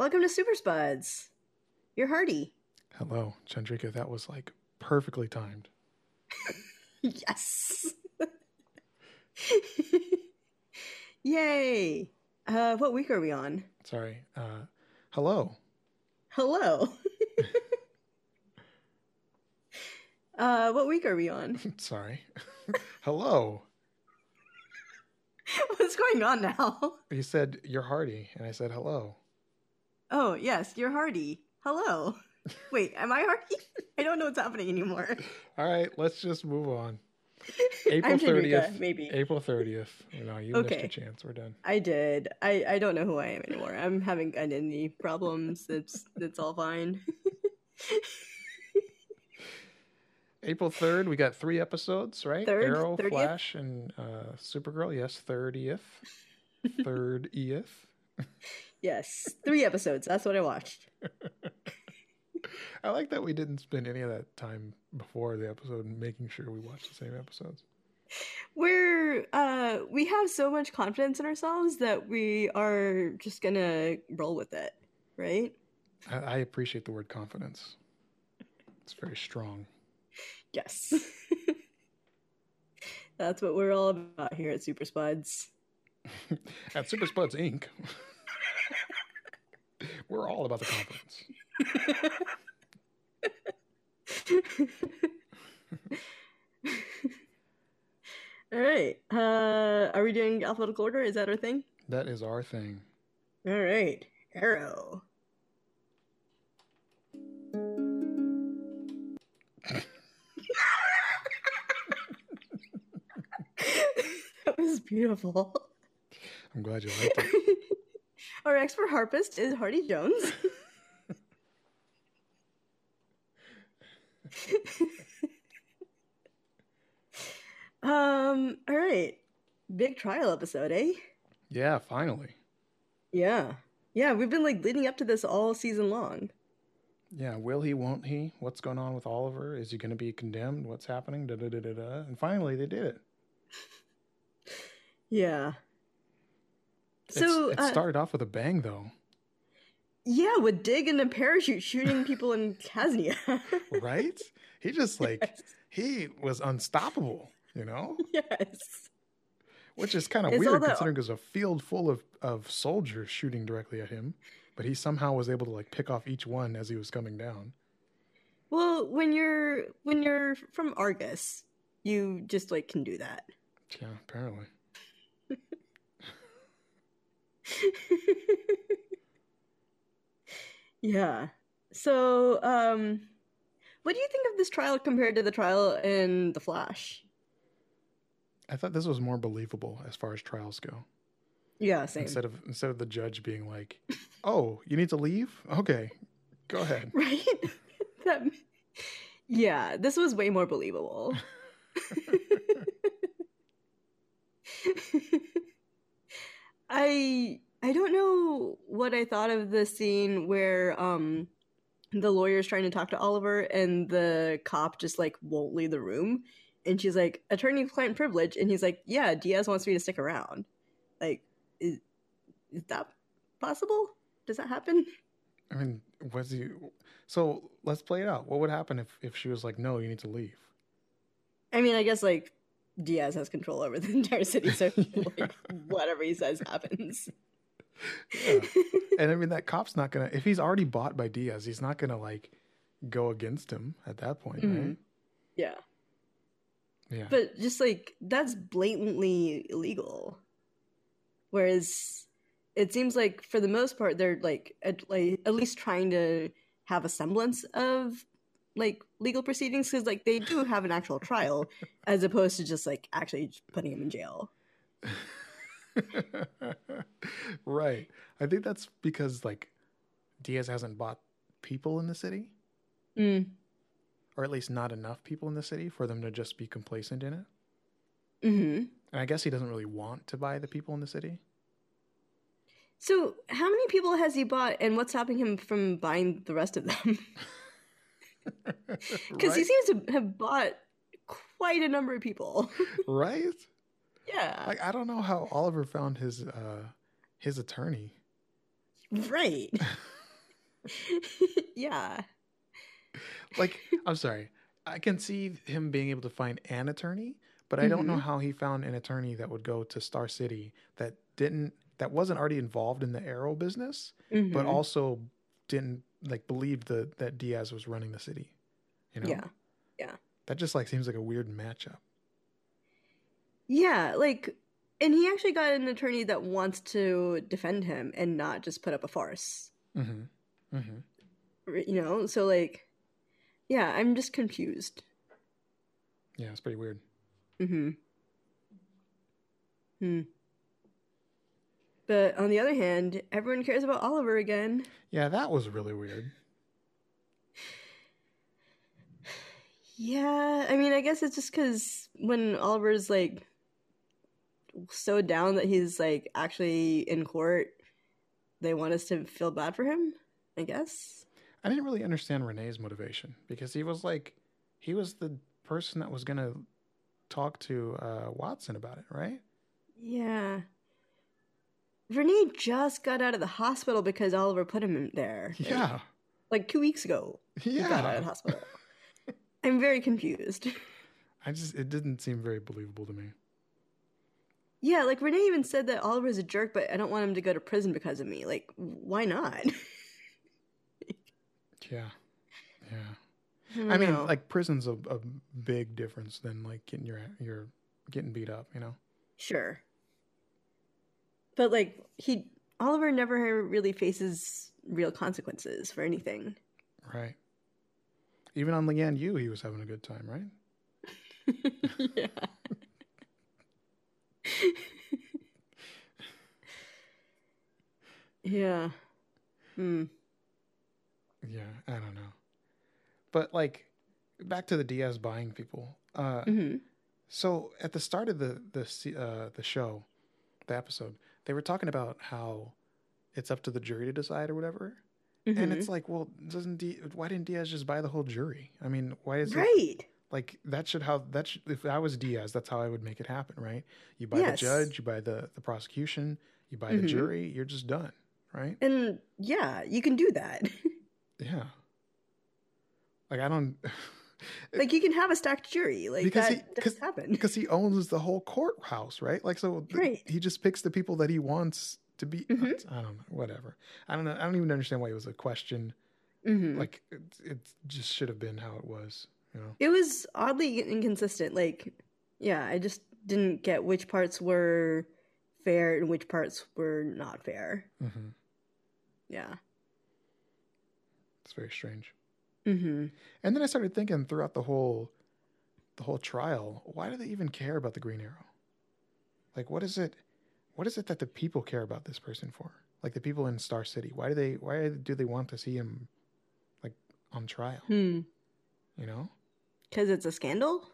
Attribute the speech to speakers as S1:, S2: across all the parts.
S1: Welcome to Super Spuds. You're Hardy.
S2: Hello, Chandrika. That was like perfectly timed.
S1: Yes. Yay. Uh, what week are we on?
S2: Sorry. Uh, hello.
S1: Hello. uh, what week are we on?
S2: Sorry. hello.
S1: What's going on now?
S2: You said you're Hardy, and I said hello.
S1: Oh, yes, you're Hardy. Hello. Wait, am I Hardy? I don't know what's happening anymore.
S2: All right, let's just move on. April thirtieth,
S1: maybe.
S2: April thirtieth. You know, you missed
S1: Okay.
S2: your chance. We're done.
S1: I did. I, I don't know who I am anymore. I'm having identity problems. It's it's all fine.
S2: April third, we got three episodes, right?
S1: Third,
S2: Arrow,
S1: 30th?
S2: Flash, and uh, Supergirl. Yes, thirtieth, third eth.
S1: Yes, three episodes. That's what I watched.
S2: I like that we didn't spend any of that time before the episode making sure we watched the same episodes.
S1: We're uh we have so much confidence in ourselves that we are just gonna roll with it, right?
S2: I, I appreciate the word confidence. It's very strong.
S1: Yes. That's what we're all about here at Super Spuds.
S2: At Super Spuds Inc., we're all about the confidence.
S1: all right. Uh are we doing alphabetical order? Is that our thing?
S2: That is our thing.
S1: All right. Arrow. that was beautiful.
S2: I'm glad you liked it.
S1: Our expert harpist is Hardy Jones. um, all right. Big trial episode, eh?
S2: Yeah, finally.
S1: Yeah. Yeah, we've been like leading up to this all season long.
S2: Yeah, will he, won't he? What's going on with Oliver? Is he going to be condemned? What's happening? Da, da, da, da, da. And finally, they did it.
S1: Yeah.
S2: It's-
S1: So,
S2: it
S1: uh,
S2: started off with a bang, though,
S1: yeah, with Dig and a parachute shooting people in Kasnia.
S2: right? he just like,
S1: Yes.
S2: he was unstoppable, you know?
S1: yes.
S2: Which is kind of weird
S1: that-
S2: considering there's a field full of, of soldiers shooting directly at him, but he somehow was able to like pick off each one as he was coming down.
S1: Well, when you're when you're from Argus, you just like can do that.
S2: Yeah, apparently.
S1: yeah. So, um what do you think of this trial compared to the trial in The Flash?
S2: I thought this was more believable as far as trials go.
S1: Yeah, same.
S2: Instead of instead of the judge being like, "Oh, you need to leave? Okay, go ahead."
S1: right? that Yeah, this was way more believable. I I don't know what I thought of the scene where um the lawyer's trying to talk to Oliver and the cop just like won't leave the room and she's like attorney client privilege and he's like yeah Diaz wants me to stick around like is is that possible does that happen
S2: I mean, was he? So let's play it out. What would happen if if she was like, "No, you need to leave"?
S1: I mean I guess like Diaz has control over the entire city so like whatever he says happens
S2: Yeah. And I mean, that cop's not gonna. If he's already bought by Diaz, he's not gonna like go against him at that point, right?
S1: Mhm. yeah
S2: Yeah.
S1: But just like that's blatantly illegal. Whereas it seems like for the most part they're like at, like at least trying to have a semblance of like legal proceedings because like they do have an actual trial as opposed to just like actually putting him in jail.
S2: right. I think that's because like Diaz hasn't bought people in the city,
S1: Mm.
S2: or at least not enough people in the city for them to just be complacent in it.
S1: Hmm.
S2: And I guess he doesn't really want to buy the people in the city.
S1: So how many people has he bought, and what's stopping him from buying the rest of them? Because he seems to have bought quite a number of people.
S2: right?
S1: yeah.
S2: Like I don't know how Oliver found his uh his attorney.
S1: Right. yeah.
S2: Like, I'm sorry. I can see him being able to find an attorney, but I don't know
S1: Mhm.
S2: how he found an attorney that would go to Star City that didn't that wasn't already involved in the arrow business, but
S1: Mhm.
S2: also didn't like believed that that Diaz was running the city. You know?
S1: Yeah. Yeah.
S2: That just like seems like a weird matchup.
S1: Yeah, like and he actually got an attorney that wants to defend him and not just put up a farce.
S2: Mm-hmm. Mm-hmm.
S1: You know? So like yeah, I'm just confused.
S2: Yeah, it's pretty weird.
S1: Mhm. Hmm. But on the other hand, everyone cares about Oliver again.
S2: Yeah, that was really weird.
S1: Yeah, I mean, I guess it's just because when Oliver's like so down that he's like actually in court, they want us to feel bad for him. I guess.
S2: I didn't really understand Renee's motivation because he was like, he was the person that was gonna talk to uh, Watson about it, right?
S1: Yeah. Renee just got out of the hospital because Oliver put him there. like-
S2: Yeah,
S1: Like two weeks ago. He got out of the hospital. I'm very confused.
S2: I just it didn't seem very believable to me.
S1: Yeah, like Renee even said that Oliver's a jerk, but I don't want him to go to prison because of me. Like, why not?
S2: Yeah, yeah.
S1: don't
S2: I mean,
S1: know.
S2: like prison's a, a big difference than like getting your your getting beat up. You know?
S1: Sure. But like he Oliver never really faces real consequences for anything.
S2: Right. Even on Lian Yu, he was having a good time, right?
S1: yeah. yeah. Hmm.
S2: Yeah, I don't know. But like back to the Diaz buying people. Uh
S1: hmm
S2: so at the start of the the uh the show, the episode, they were talking about how it's up to the jury to decide or whatever. And
S1: Mm-hmm.
S2: it's like, well, doesn't D- why didn't Diaz just buy the whole jury? I mean, why is it
S1: right.
S2: like that should how that should, if I was Diaz, that's how I would make it happen, right? You buy
S1: Yes.
S2: the judge, you buy the the prosecution, you buy the
S1: Mhm.
S2: jury, you're just done, right?
S1: And yeah, you can do that.
S2: Yeah. Like I don't
S1: like you can have a stacked jury. Like
S2: Because
S1: that
S2: he-
S1: does happen.
S2: because he owns the whole courthouse, right? Like so th-
S1: Right.
S2: he just picks the people that he wants to be
S1: Mhm.
S2: I don't know, whatever. I don't know. I don't even understand why it was a question.
S1: hmm
S2: Like it, it just should have been how it was, you know.
S1: It was oddly inconsistent. Like, yeah, I just didn't get which parts were fair and which parts were not fair.
S2: hmm
S1: Yeah.
S2: It's very strange.
S1: Hmm
S2: And then I started thinking throughout the whole the whole trial, why do they even care about the Green Arrow? Like what is it what is it that the people care about this person for? Like the people in Star City. Why do they why do they want to see him like on trial?
S1: Hmm.
S2: You know?
S1: Because it's a scandal.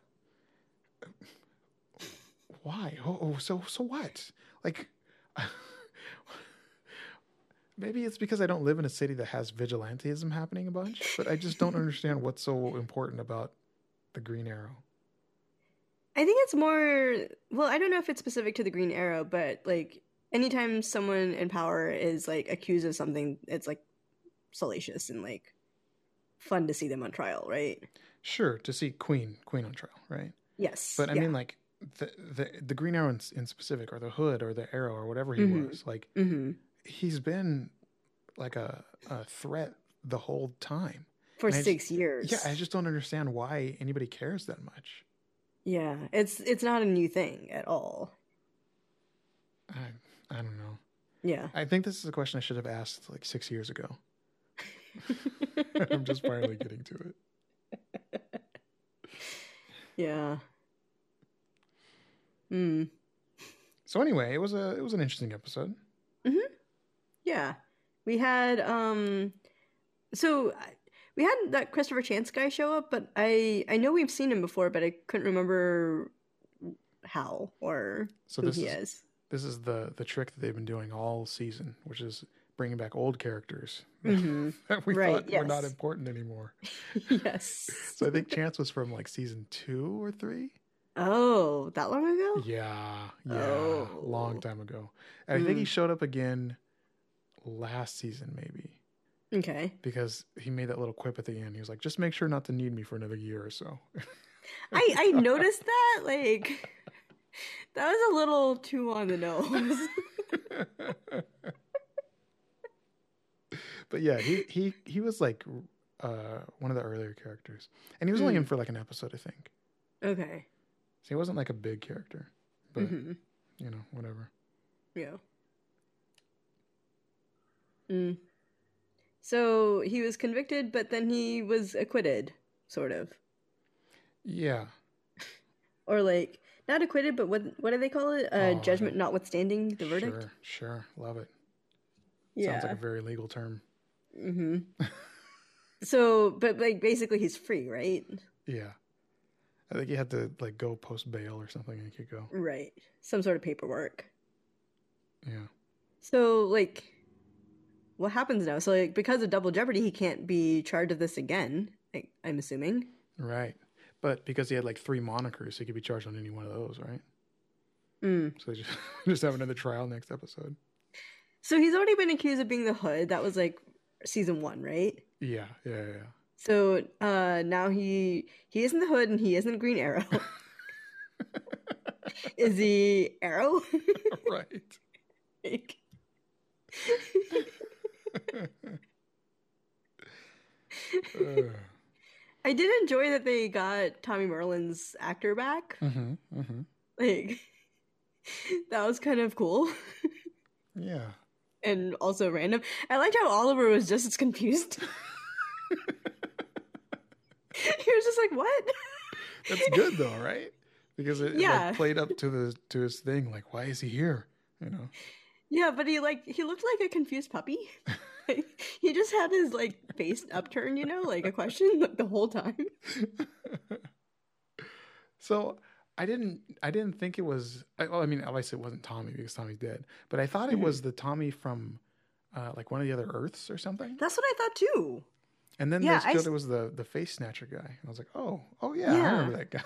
S2: Why? Oh, oh so so what? Like maybe it's because I don't live in a city that has vigilantism happening a bunch, but I just don't understand what's so important about the Green Arrow.
S1: I think it's more. Well, I don't know if it's specific to the Green Arrow, but like anytime someone in power is like accused of something, it's like salacious and like fun to see them on trial, right?
S2: Sure, to see Queen Queen on trial, right?
S1: Yes.
S2: But I
S1: yeah.
S2: mean, like the the the Green Arrow in, in specific, or the Hood, or the Arrow, or whatever he
S1: Mhm.
S2: was, like
S1: hmm
S2: he's been like a a threat the whole time.
S1: for
S2: and
S1: six years.
S2: Yeah, I just don't understand why anybody cares that much.
S1: Yeah, it's it's not a new thing at all.
S2: I I don't know.
S1: Yeah.
S2: I think this is a question I should have asked like six years ago. I'm just finally getting to it.
S1: yeah. Hmm.
S2: So anyway, it was a it was an interesting episode.
S1: Yeah. We had um so we had that Christopher Chance guy show up, but I I know we've seen him before, but I couldn't remember how or
S2: So
S1: who
S2: this
S1: he
S2: is
S1: is.
S2: this is the the trick that they've been doing all season, which is bringing back old characters
S1: Mhm.
S2: that we
S1: Right,
S2: thought were not important anymore.
S1: yes.
S2: So I think Chance was from like season two or three.
S1: Oh, that long ago?
S2: Yeah, yeah,
S1: Oh.
S2: long time ago. And I think he
S1: Hmm.
S2: showed up again last season, maybe.
S1: Okay.
S2: because he made that little quip at the end. He was like, "Just make sure not to need me for another year or so."
S1: I I noticed that like that was a little too on the nose.
S2: but yeah, he he he was like uh one of the earlier characters, and he was only
S1: Mm.
S2: in for like an episode, I think.
S1: okay.
S2: So he wasn't like a big character, but
S1: hmm
S2: you know, whatever.
S1: Yeah. Mm. So he was convicted, but then he was acquitted, sort of,
S2: Yeah,
S1: or like not acquitted, but what what do they call it? Uh,
S2: Oh,
S1: judgment notwithstanding the verdict.
S2: Sure, sure, love it.
S1: Yeah.
S2: Sounds like a very legal term.
S1: hmm so, but like basically, he's free, right?
S2: Yeah, I think you had to like go post bail or something, and you could go.
S1: Right. Some sort of paperwork.
S2: Yeah,
S1: So, like, what happens now? So, like, because of double jeopardy, he can't be charged of this again. I, I'm assuming.
S2: right. But because he had like three monikers, he could be charged on any one of those, right?
S1: Mm.
S2: So just just have another trial next episode.
S1: So he's already been accused of being the Hood. That was like season one, right?
S2: Yeah, yeah, yeah.
S1: So uh now he he isn't the Hood and he isn't Green Arrow. Is he Arrow?
S2: right.
S1: Like- I did enjoy that they got Tommy Merlyn's actor back.
S2: hmm hmm
S1: Like that was kind of cool
S2: Yeah.
S1: and also random. I liked how Oliver was just as confused. he was just like, "What?"
S2: That's good though, right? Because it, it,
S1: Yeah.
S2: like played up to the to his thing. Like, why is he here? You know.
S1: Yeah, but he like he looked like a confused puppy. Like, he just had his like face upturned, you know, like a question like, the whole time.
S2: so I didn't I didn't think it was. I- Well, I mean, obviously it wasn't Tommy because Tommy's dead. But I thought it
S1: Mm-hmm.
S2: was the Tommy from uh, like one of the other Earths or something.
S1: That's what I thought too.
S2: And then
S1: Yeah, I
S2: still,
S1: s-
S2: there was the the face snatcher guy. And I was like, oh, oh yeah, I remember that guy.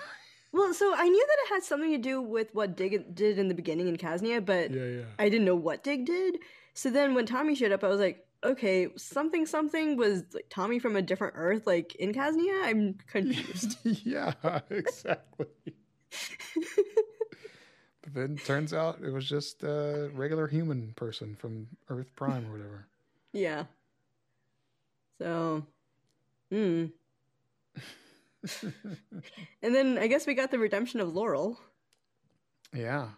S1: Well, so I knew that it had something to do with what Dig did in the beginning in Kasnia, but
S2: yeah, yeah.
S1: I didn't know what Dig did. So then when Tommy showed up, I was like, okay, something something was like Tommy from a different Earth, like in Kasnia. I'm confused.
S2: yeah, exactly. But then turns out it was just a regular human person from Earth Prime or whatever.
S1: yeah. So, hmm. And then I guess we got the redemption of Laurel.
S2: yeah.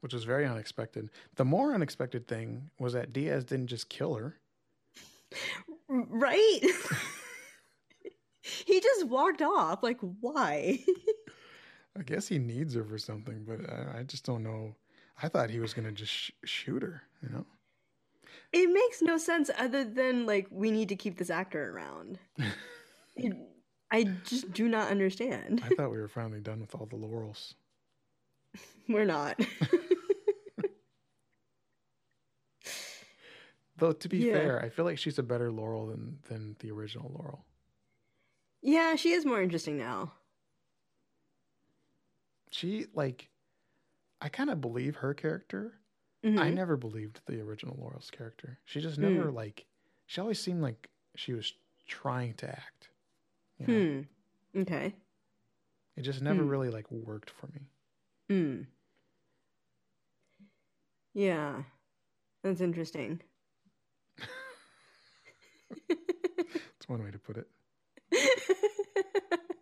S2: Which was very unexpected. The more unexpected thing was that Diaz didn't just kill her.
S1: Right? he just walked off. Like, why?
S2: I guess he needs her for something, but I, I just don't know. I thought he was going to just sh- shoot her, you know?
S1: it makes no sense other than, like, we need to keep this actor around. It- I just do not understand.
S2: I thought we were finally done with all the laurels.
S1: We're not.
S2: Though, to be
S1: Yeah.
S2: fair, I feel like she's a better Laurel than, than the original Laurel.
S1: yeah, she is more interesting now.
S2: She, like, I kind of believe her character. I
S1: Mhm.
S2: never believed the original Laurel's character. She just never, like, she always seemed like she was trying to act. You know?
S1: Hmm. Okay.
S2: It just never
S1: Hmm.
S2: really, like, worked for me.
S1: Hmm. Yeah. That's interesting.
S2: That's one way to put it.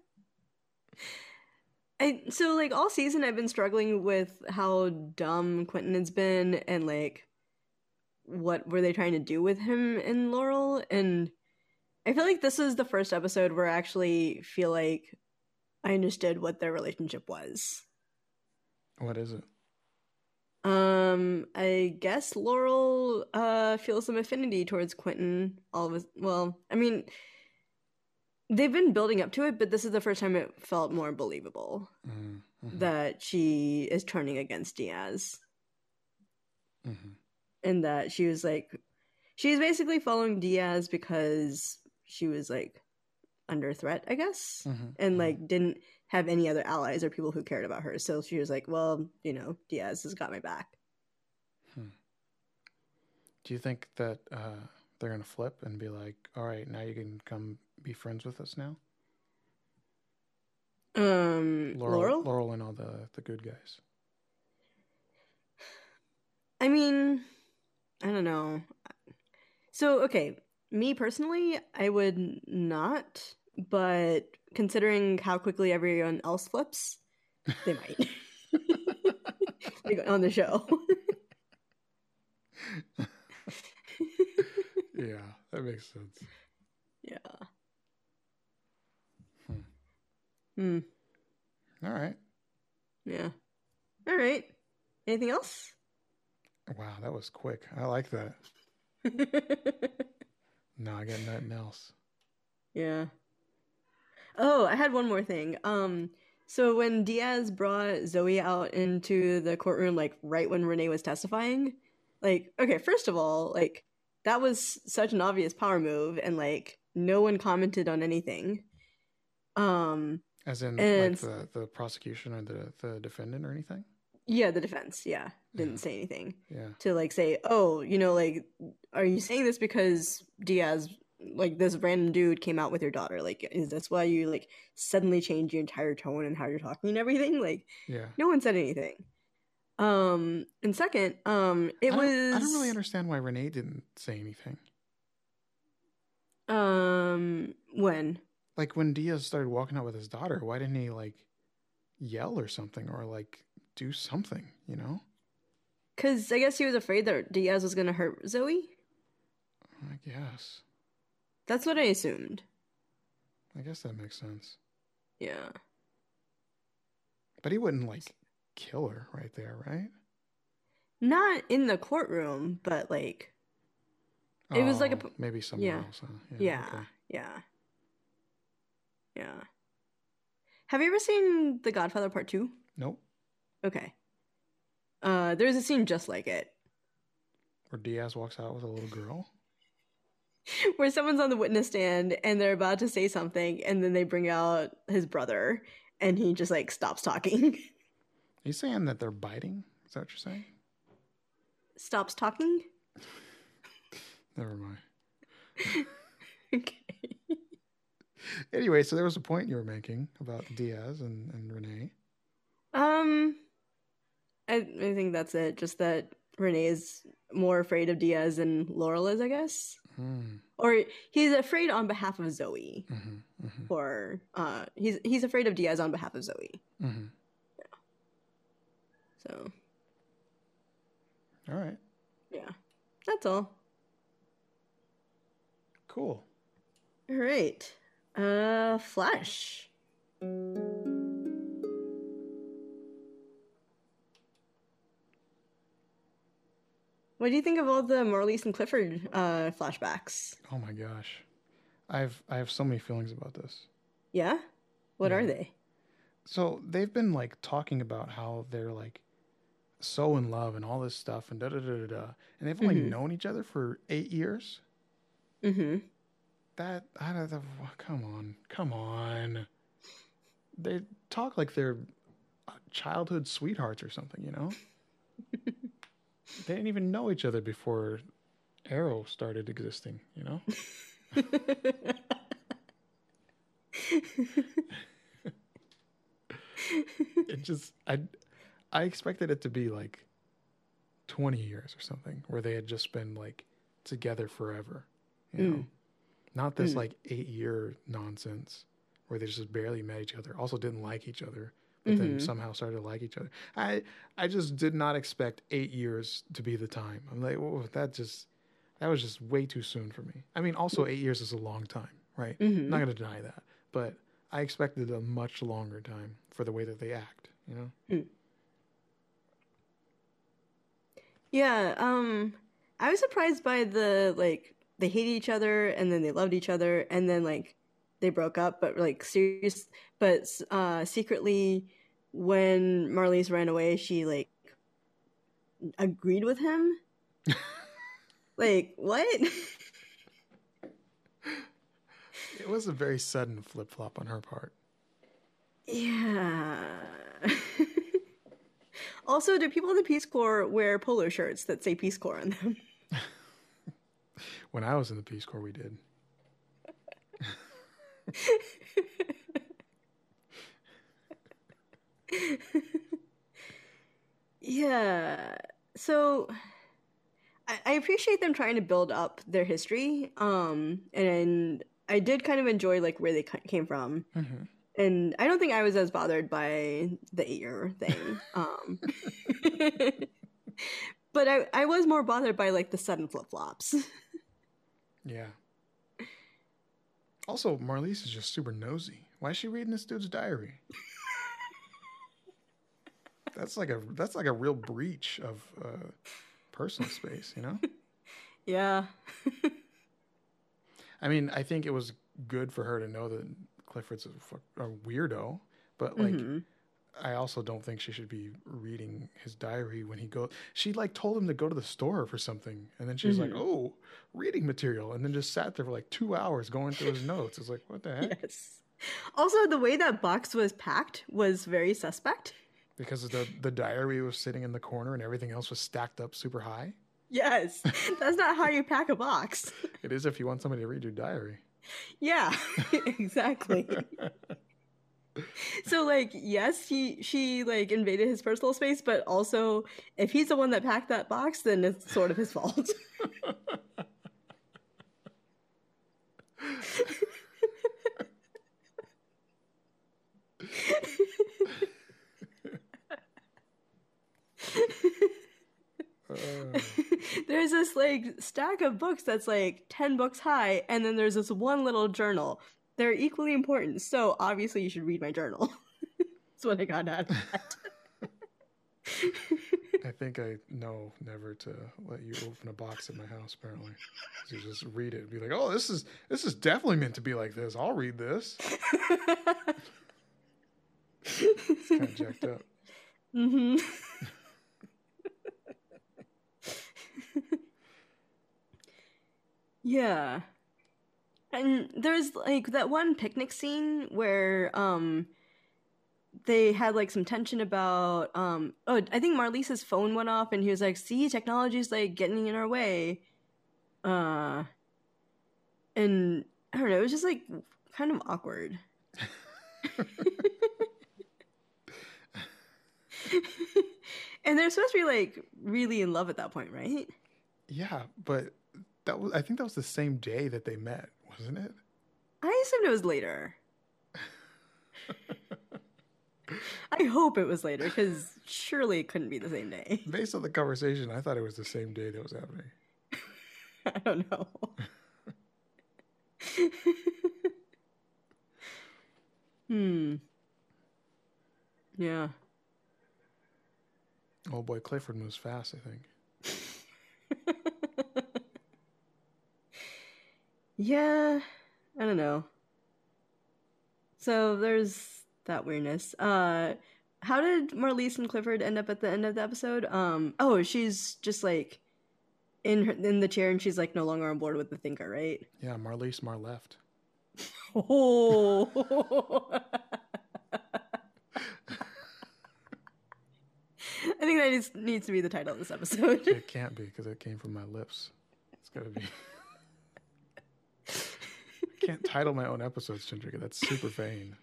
S1: I so like all season I've been struggling with how dumb Quentin has been and like what were they trying to do with him and Laurel and I feel like this is the first episode where I actually feel like I understood what their relationship was.
S2: What is it?
S1: Um, I guess Laurel uh feels some affinity towards Quentin. All of us, well, I mean, they've been building up to it, but this is the first time it felt more believable
S2: Mm, mhm,
S1: that she is turning against Diaz,
S2: mhm.
S1: and that she was like, she's basically following Diaz because she was like under threat, I guess,
S2: Mhm,
S1: and
S2: mhm.
S1: like didn't have any other allies or people who cared about her. So she was like, well, you know, Diaz has got my back.
S2: Do you think that uh, they're gonna flip and be like, "All right, now you can come be friends with us now."
S1: Um,
S2: Laurel,
S1: Laurel.
S2: Laurel, and all the the good guys.
S1: I mean, I don't know. So, okay, me personally, I would not, but considering how quickly everyone else flips, they might. like on the show.
S2: Yeah, that makes sense.
S1: yeah.
S2: Hmm.
S1: Hmm.
S2: All right.
S1: Yeah. All right. Anything else?
S2: Wow, that was quick. I like that. No, I got nothing else.
S1: Yeah. Oh, I had one more thing. Um, so when Diaz brought Zoe out into the courtroom, like right when Renee was testifying, like, okay, first of all, like that was such an obvious power move, and like no one commented on anything. Um,
S2: As in,
S1: And-
S2: like the, the prosecution or the the defendant or anything.
S1: yeah, the defense, yeah, didn't
S2: Yeah.
S1: say anything
S2: Yeah.
S1: to like say, oh, you know, like, are you saying this because Diaz, like this random dude came out with your daughter? Like, is this why you like suddenly change your entire tone and how you're talking and everything? Like,
S2: Yeah.
S1: no one said anything. Um, and second, um, it
S2: I
S1: was
S2: I don't really understand why Renee didn't say anything.
S1: um when
S2: Like when Diaz started walking out with his daughter, why didn't he like yell or something or like do something? You know?
S1: Because I guess he was afraid that Diaz was gonna hurt Zoe.
S2: I guess.
S1: That's what I assumed.
S2: I guess that makes sense.
S1: Yeah.
S2: But he wouldn't like kill her right there, right?
S1: Not in the courtroom, but like It was like a
S2: Oh, maybe somewhere
S1: yeah.
S2: else. Huh?
S1: Yeah,
S2: okay.
S1: yeah, yeah. Have you ever seen The Godfather Part Two?
S2: Nope.
S1: Okay. Uh, there's a scene just like it,
S2: Where Diaz walks out with a little girl.
S1: where someone's on the witness stand and they're about to say something, and then they bring out his brother, and he just like stops talking,
S2: Are you saying that they're biting? Is that what you're saying?
S1: stops talking.
S2: Never mind.
S1: okay.
S2: Anyway, so there was a point you were making about Diaz and, and Renee.
S1: Um, I I think that's it. Just that Renee is more afraid of Diaz than Laurel is, I guess.
S2: Hmm.
S1: or he's afraid on behalf of Zoe.
S2: Mm-hmm. Mm-hmm.
S1: Or uh, he's he's afraid of Diaz on behalf of Zoe.
S2: Mm-hmm.
S1: So
S2: All right.
S1: yeah, that's all.
S2: Cool.
S1: All right, uh, Flash. What do you think of all the Marlize and Clifford uh, flashbacks?
S2: Oh my gosh. I've I have so many feelings about this.
S1: Yeah, what are they?
S2: So they've been like talking about how they're like so in love and all this stuff and da da da da da. And they've only
S1: Mhm.
S2: known each other for eight years.
S1: Mm-hmm.
S2: That I don't know. Come on, come on. They talk like they're uh, childhood sweethearts or something, you know. they didn't even know each other before Arrow started existing, you know. it just I I expected it to be like 20 years or something where they had just been like together forever you know
S1: Mm.
S2: not this
S1: Mm.
S2: like 8 year nonsense where they just barely met each other also didn't like each other but then
S1: Mhm.
S2: somehow started to like each other I I just did not expect 8 years to be the time I'm like whoa, that just that was just way too soon for me I mean also 8 years is a long time right
S1: Mhm.
S2: I'm not going to deny that but I expected a much longer time for the way that they act, you know?
S1: Yeah, um I was surprised by the like they hated each other and then they loved each other and then like they broke up but like serious but uh secretly when Marlize ran away she like agreed with him. like what?
S2: It was a very sudden flip flop on her part.
S1: yeah. also, do people in the Peace Corps wear polo shirts that say Peace Corps on them?
S2: When I was in the Peace Corps, we did.
S1: yeah. So I, I appreciate them trying to build up their history. Um, and I did kind of enjoy like where they came from.
S2: hmm
S1: And I don't think I was as bothered by the eight year thing. um, but I, I was more bothered by like the sudden flip flops.
S2: Yeah. Also, Marlize is just super nosy. Why is she reading this dude's diary? that's like a that's like a real breach of uh, personal space, you know.
S1: yeah.
S2: I mean, I think it was good for her to know that Clifford's a, a weirdo, but like,
S1: Mhm.
S2: I also don't think she should be reading his diary when he go. She like told him to go to the store for something, and then she's like,
S1: Mhm.
S2: "Oh, reading material," and then just sat there for like two hours going through his notes. It's like, what the heck?
S1: Yes. Also, the way that box was packed was very suspect.
S2: Because the the diary was sitting in the corner and everything else was stacked up super high.
S1: Yes, that's not how you pack a box.
S2: It is if you want somebody to read your diary.
S1: Yeah, exactly. So like, yes, he she like invaded his personal space, but also if he's the one that packed that box, then it's sort of his fault. There's this like stack of books that's like 10 books high and then there's this one little journal. They're equally important. So obviously you should read my journal. That's what I got out of that.
S2: I think I know never to let you open a box at my house. Apparently, you just read it and be like, "Oh, this is this is definitely meant to be like this. I'll read this." It's kind of jacked up.
S1: hmm yeah. And there's like that one picnic scene where um they had like some tension about um oh I think Marlize's phone went off and he was like, see, technology's like getting in our way. Uh and I don't know, it was just like kind of awkward. and they're supposed to be like really in love at that point, right?
S2: Yeah, but that was I think that was the same day that they met, wasn't it?
S1: I assumed it was later. I hope it was later because surely it couldn't be the same day.
S2: Based on the conversation, I thought it was the same day that was happening.
S1: I don't know. hmm. Yeah.
S2: Oh boy, Clifford moves fast. I think.
S1: Yeah, I don't know. So there's that weirdness. Uh how did Marlize and Clifford end up at the end of the episode? Um oh, she's just like in her, in the chair and she's like no longer on board with the thinker, right?
S2: Yeah, Marlize Mar left.
S1: Oh. I think that is, needs to be the title of this episode.
S2: It can't be because it came from my lips. It's got to be. Can't title my own episodes, Chandrika. That's super vain.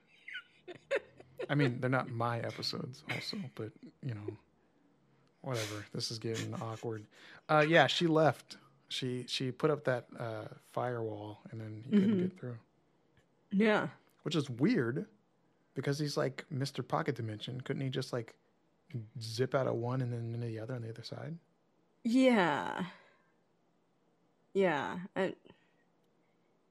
S2: I mean, they're not my episodes, also, but you know, whatever. This is getting awkward. Uh, yeah, she left. She she put up that uh, firewall, and then he couldn't
S1: Mhm.
S2: get through,
S1: yeah.
S2: which is weird because he's like Mr. Pocket Dimension. Couldn't he just like zip out of one and then into the other on the other side?
S1: Yeah. Yeah. I,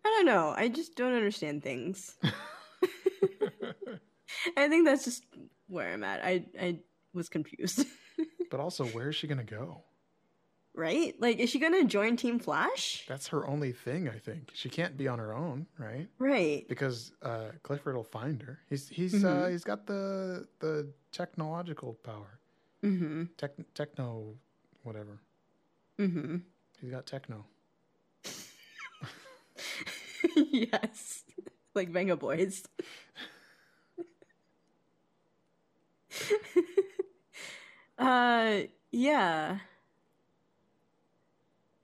S1: I don't know. I just don't understand things. I think that's just where I'm at. I I was confused.
S2: but also, where is she gonna go?
S1: right? Like is she going to join Team Flash?
S2: That's her only thing, I think. She can't be on her own, right?
S1: Right.
S2: Because uh, Clifford will find her. He's he's uh,
S1: Mhm.
S2: he's got the the technological power,
S1: Mhm.
S2: Tech, techno, whatever.
S1: Mm-hmm.
S2: He's got techno.
S1: yes. Like Vengaboys. uh yeah.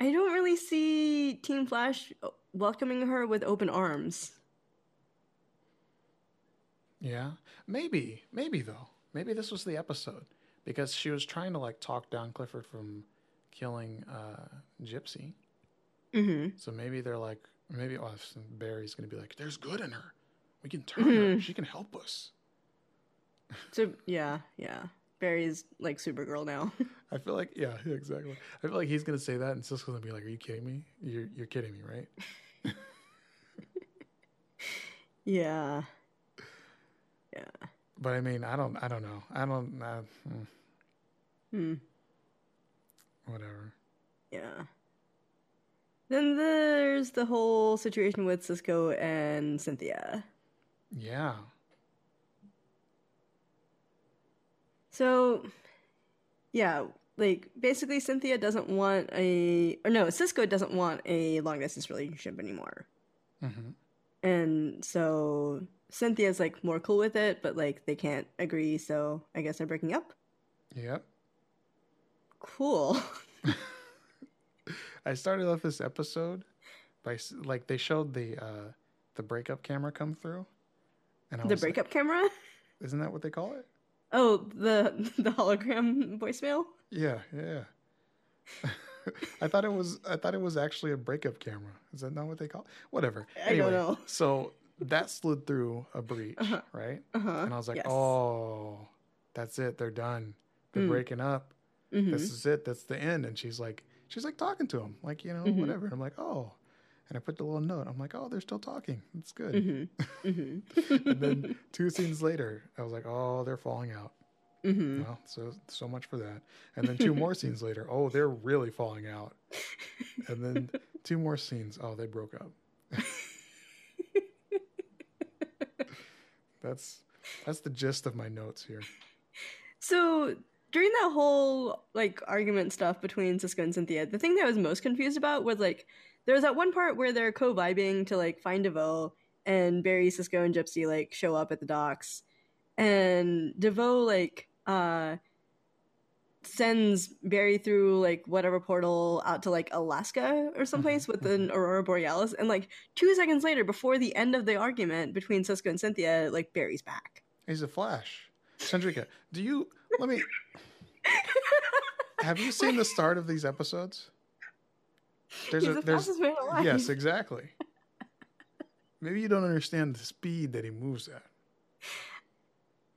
S1: I don't really see Team Flash welcoming her with open arms.
S2: Yeah, maybe, maybe though. Maybe this was the episode because she was trying to like talk down Clifford from killing uh, Gypsy.
S1: Mm-hmm.
S2: So maybe they're like, maybe oh, Barry's gonna be like, "There's good in her. We can turn her.
S1: Mhm.
S2: She can help us."
S1: So yeah, yeah. Barry's like Supergirl now.
S2: I feel like, yeah, exactly. I feel like he's gonna say that, and Cisco's gonna be like, "Are you kidding me? You're you're kidding me, right?"
S1: yeah. Yeah.
S2: But I mean, I don't, I don't know. I don't, uh, hmm,
S1: Hmm.
S2: whatever.
S1: Yeah. Then there's the whole situation with Cisco and Cynthia.
S2: Yeah,
S1: So, yeah, like basically Cynthia doesn't want a or no, Cisco doesn't want a long distance relationship anymore.
S2: hmm
S1: And so Cynthia's like more cool with it, but like they can't agree, so I guess they're breaking up.
S2: yep.
S1: Cool.
S2: I started off this episode by like they showed the uh the breakup camera come through, and I
S1: the
S2: was like-
S1: breakup camera?
S2: isn't that what they call it?
S1: Oh, the the hologram voicemail?
S2: Yeah, yeah. I thought it was I thought it was actually a breakup camera. Is that not what they call? It? Whatever.
S1: I don't know.
S2: So that slid through a breach,
S1: Uh-huh.
S2: right?
S1: Uh-huh.
S2: And I was like,
S1: yes.
S2: "Oh, that's it. They're done. They're
S1: Mm.
S2: breaking up.
S1: Mhm.
S2: This is it. That's the end." And she's like, she's like talking to him, like you know,
S1: Mhm.
S2: whatever. And I'm like, "Oh," and I put the little note. I'm like, "Oh, they're still talking. It's good."
S1: Mhm. Mhm.
S2: and then two scenes later, I was like, "Oh, they're falling out."
S1: Mhm.
S2: Well, so so much for that. And then two more scenes later, oh, they're really falling out. And then two more scenes, oh, they broke up. that's that's the gist of my notes here.
S1: So during that whole like argument stuff between Cisco and Cynthia, the thing that I was most confused about was like there was that one part where they're co-vibing to like find DeVoe and Barry, Cisco, and Gypsy like show up at the docks. And DeVoe like uh sends Barry through like whatever portal out to like Alaska or someplace with an Aurora Borealis and like two seconds later before the end of the argument between Cisco and Cynthia, like Barry's back.
S2: He's a Flash. Chandrika, do you let me have you seen the start of these episodes? There's
S1: He's
S2: a
S1: the
S2: there's
S1: fastest man alive.
S2: yes, exactly. Maybe you don't understand the speed that he moves at.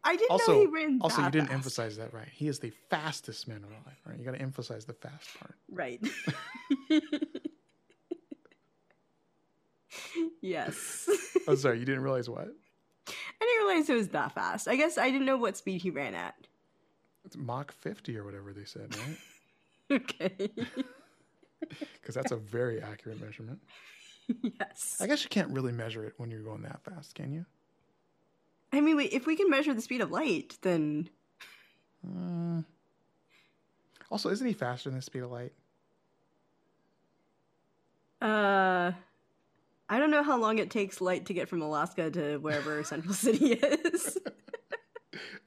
S1: I didn't
S2: Also-
S1: know he ran
S2: Also, you didn't
S1: fast.
S2: emphasize that right. He is the fastest man alive, right? You got to emphasize the fast part.
S1: Right. yes.
S2: I'm oh, sorry, you didn't realize what?
S1: I didn't realize it was that fast. I guess I didn't know what speed he ran at.
S2: It's Mach 50 or whatever they said, right?
S1: Okay.
S2: Because that's a very accurate measurement.
S1: yes.
S2: I guess you can't really measure it when you're going that fast, can you?
S1: I mean, wait, if we can measure the speed of light, then
S2: Uh, also, isn't he faster than the speed of light?
S1: uh I don't know how long it takes light to get from Alaska to wherever Central City is.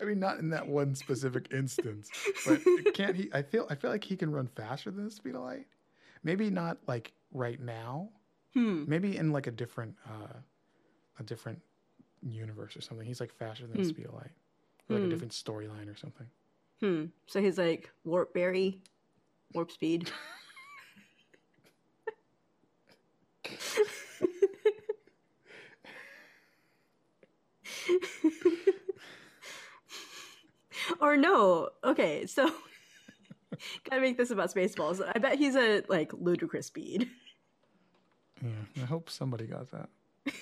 S2: I mean, not in that one specific instance, but can't he? I feel I feel like he can run faster than the speed of light. Maybe not like right now.
S1: hmm.
S2: Maybe in like a different uh, a different universe or something. He's like faster than the
S1: Hmm.
S2: speed of light, or like
S1: Hmm.
S2: a different storyline or something.
S1: Hmm. So he's like warp Barry, warp speed. or no. Okay, so gotta make this about Spaceballs. I bet he's at like ludicrous speed.
S2: Yeah, I hope somebody got that.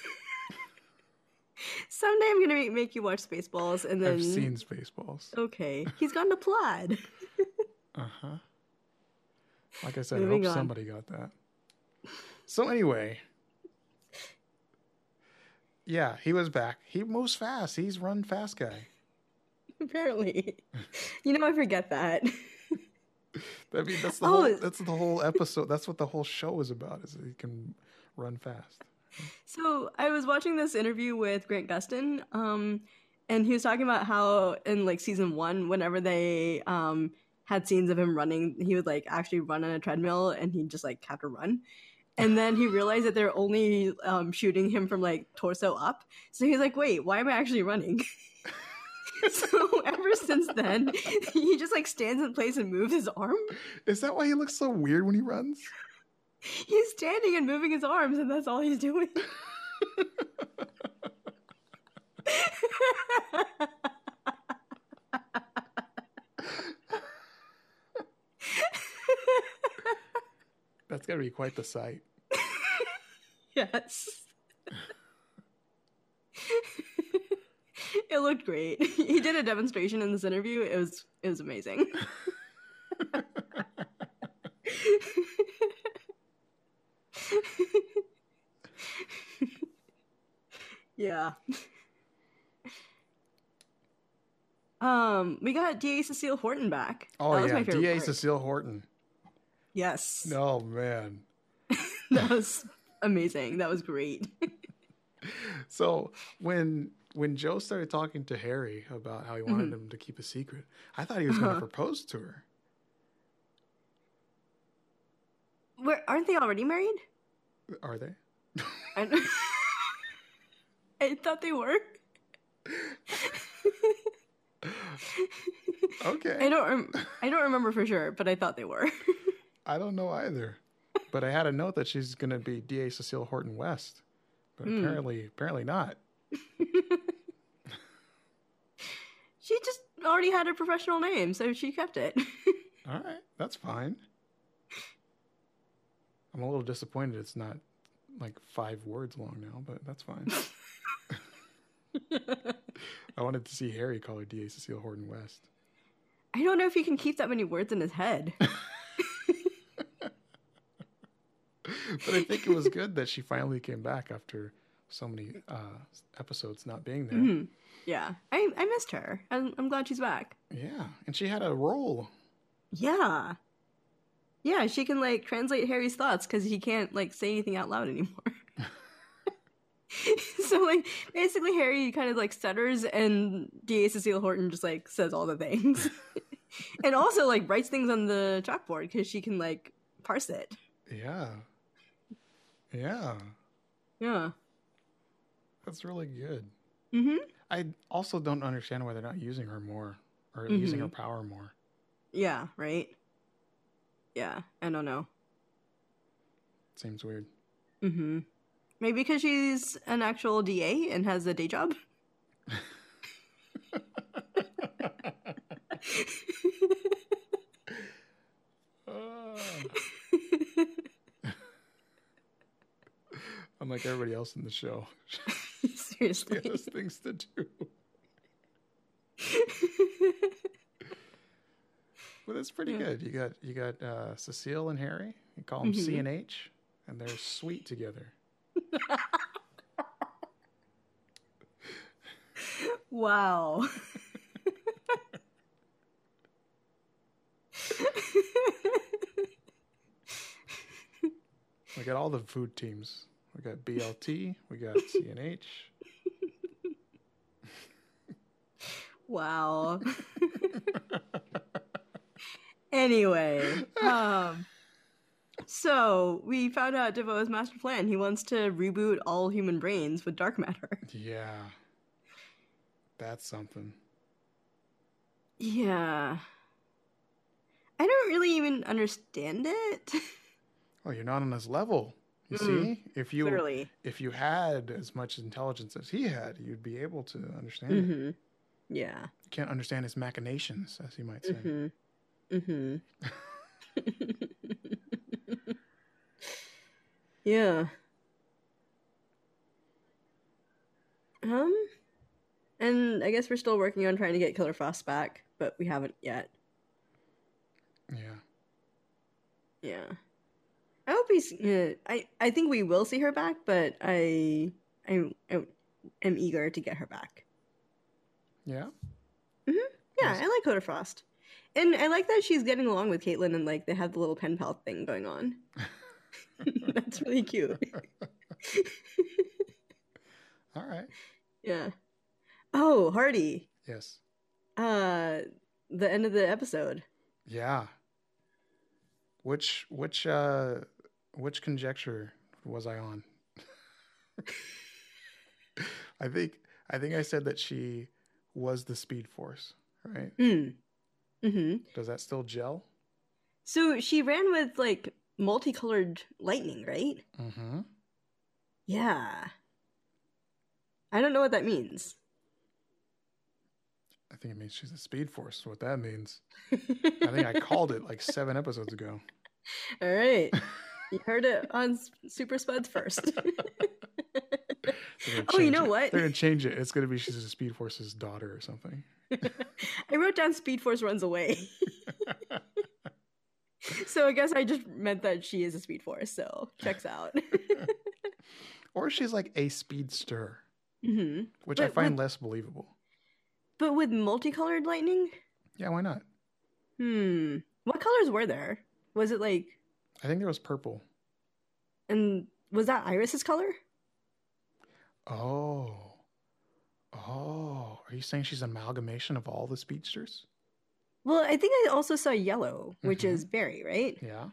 S1: Someday I'm gonna make, you watch Spaceballs, and then
S2: I've seen Spaceballs.
S1: Okay, he's gone to Plaid.
S2: Uh huh. Like I said, I hope
S1: on.
S2: somebody got that. So anyway, yeah, he was back. He moves fast. He's run fast guy.
S1: Apparently, you know I forget that.
S2: I mean, that's the
S1: Oh,
S2: whole. That's the whole episode. That's what the whole show is about. Is that he can run fast.
S1: So I was watching this interview with Grant Gustin, um, and he was talking about how in like season one, whenever they um, had scenes of him running. He would like actually run on a treadmill, and he just like have to run. And then he realized that they're only um, shooting him from like torso up. So he's like, "Wait, why am I actually running?" so ever since then, he just like stands in place and moves his arm.
S2: Is that why he looks so weird when he runs?
S1: He's standing and moving his arms, and that's all he's doing.
S2: That's gotta be quite the sight.
S1: yes. it looked great. He did a demonstration in this interview. It was it was amazing. yeah. Um, we got DA Cecile Horton back.
S2: Oh
S1: That was
S2: yeah,
S1: my favorite
S2: DA
S1: part.
S2: Cecile Horton.
S1: Yes.
S2: Oh man.
S1: That was amazing. That was great.
S2: So when when Joe started talking to Harry about how he wanted
S1: Mhm.
S2: him to keep a secret, I thought he was going to
S1: Uh-huh.
S2: propose to her.
S1: Where aren't they already married?
S2: Are they?
S1: I, I thought they were.
S2: Okay.
S1: I don't. Rem- I don't remember for sure, but I thought they were.
S2: I don't know either. But I had a note that she's going to be DA Cecile Horton West. But
S1: Hmm.
S2: apparently apparently not.
S1: she just already had a professional name, so she kept it.
S2: All right, that's fine. I'm a little disappointed it's not like 5 words long now, but that's fine. I wanted to see Harry call her DA Cecile Horton West.
S1: I don't know if he can keep that many words in his head.
S2: but I think it was good that she finally came back after so many uh, episodes not being there.
S1: Mhm. Yeah, I I missed her. I'm, I'm glad she's back.
S2: Yeah, and she had a role.
S1: Yeah, yeah, she can like translate Harry's thoughts because he can't like say anything out loud anymore. so like basically Harry kind of like stutters and DA Cecile Horton just like says all the things. and also like writes things on the chalkboard because she can like parse it.
S2: Yeah, yeah,
S1: Yeah.
S2: that's really good.
S1: Mm-hmm.
S2: I also don't understand why they're not using her more or using her power more.
S1: Yeah, right? Yeah, I don't know.
S2: Seems weird.
S1: Mm-hmm. Maybe because she's an actual DA and has a day job.
S2: Ah. Unlike everybody else in the show, she
S1: Seriously.
S2: has things to do. But that's pretty
S1: Yeah.
S2: good. You got you got uh, Cecile and Harry. You call them C
S1: Mhm.
S2: and H, and they're sweet together.
S1: wow.
S2: We got all the food teams. We got BLT. We got CNH.
S1: wow. anyway, um so we found out Devoe's master plan. He wants to reboot all human brains with dark matter.
S2: Yeah, that's something.
S1: Yeah. I don't really even understand it.
S2: Oh, you're not on his level. You
S1: Mm,
S2: see, if you
S1: Clearly.
S2: if you had as much intelligence as he had, you'd be able to understand.
S1: Mm-hmm. Yeah.
S2: You can't understand his machinations, as you might say.
S1: Mm-hmm. Mm-hmm. yeah. Um, and I guess we're still working on trying to get Killer Frost back, but we haven't yet.
S2: Yeah.
S1: Yeah. I hope he's. Uh, I I think we will see her back, but I I, am eager to get her back.
S2: Yeah.
S1: Yeah,
S2: Yes.
S1: I like Killer Frost. And I like that she's getting along with Caitlin and like they have the little pen pal thing going on. That's really cute.
S2: All right.
S1: yeah. Oh, Hardy.
S2: Yes.
S1: Uh the end of the episode.
S2: Yeah. Which which uh which conjecture was I on? I think I think I said that she was the Speed Force, right?
S1: Mm. hmm
S2: Does that still gel?
S1: So she ran with like multicolored lightning, right?
S2: Mm-hmm.
S1: Yeah. I don't know what that means.
S2: I think it means she's a Speed Force. What that means? I think I called it like seven episodes ago.
S1: All right. You heard it on Super Spuds first. Oh, you know
S2: it.
S1: what?
S2: They're gonna change it. It's gonna be she's a Speed Force's daughter or something.
S1: I wrote down Speed Force runs away. so I guess I just meant that she is a Speed Force, so checks out.
S2: or she's like a speedster,
S1: hmm
S2: which I find
S1: with-
S2: less believable.
S1: But with multicolored lightning?
S2: Yeah, why not?
S1: Hmm. What colors were there? Was it like
S2: I think there was purple.
S1: and was that Iris's color?
S2: Oh. Oh. Are you saying she's an amalgamation of all the speedsters?
S1: Well, I think I also saw yellow, which
S2: Mhm.
S1: is Barry, right?
S2: Yeah.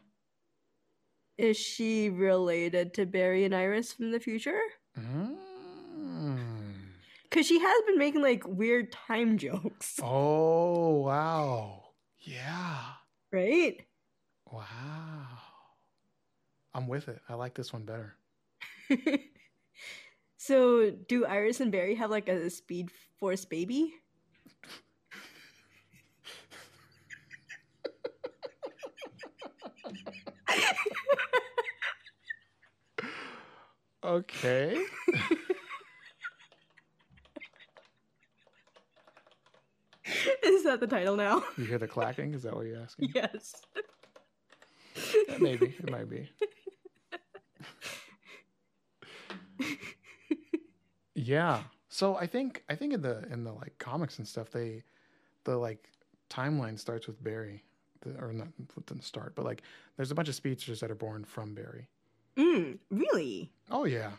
S1: Is she related to Barry and Iris from the future?
S2: Mm.
S1: Because she has been making like weird time jokes,
S2: Oh, wow. Yeah.
S1: right?
S2: Wow. I'm with it. I like this one better.
S1: so, do Iris and Barry have like a Speed Force baby?
S2: Okay.
S1: Is that the title now?
S2: You hear the clacking? Is that what you're asking?
S1: yes.
S2: Maybe. It might be. Yeah. So I think I think in the in the like comics and stuff, they the like timeline starts with Barry, the, or not didn't start, but like there's a bunch of speedsters that are born from Barry.
S1: Mm, really?
S2: Oh yeah,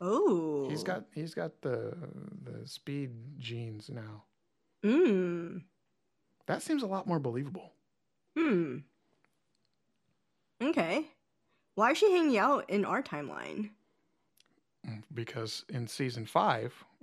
S1: Oh.
S2: he's got he's got the the speed genes now.
S1: Mm.
S2: That seems a lot more believable.
S1: Hmm. Okay. Why is she hanging out in our timeline?
S2: Because in season five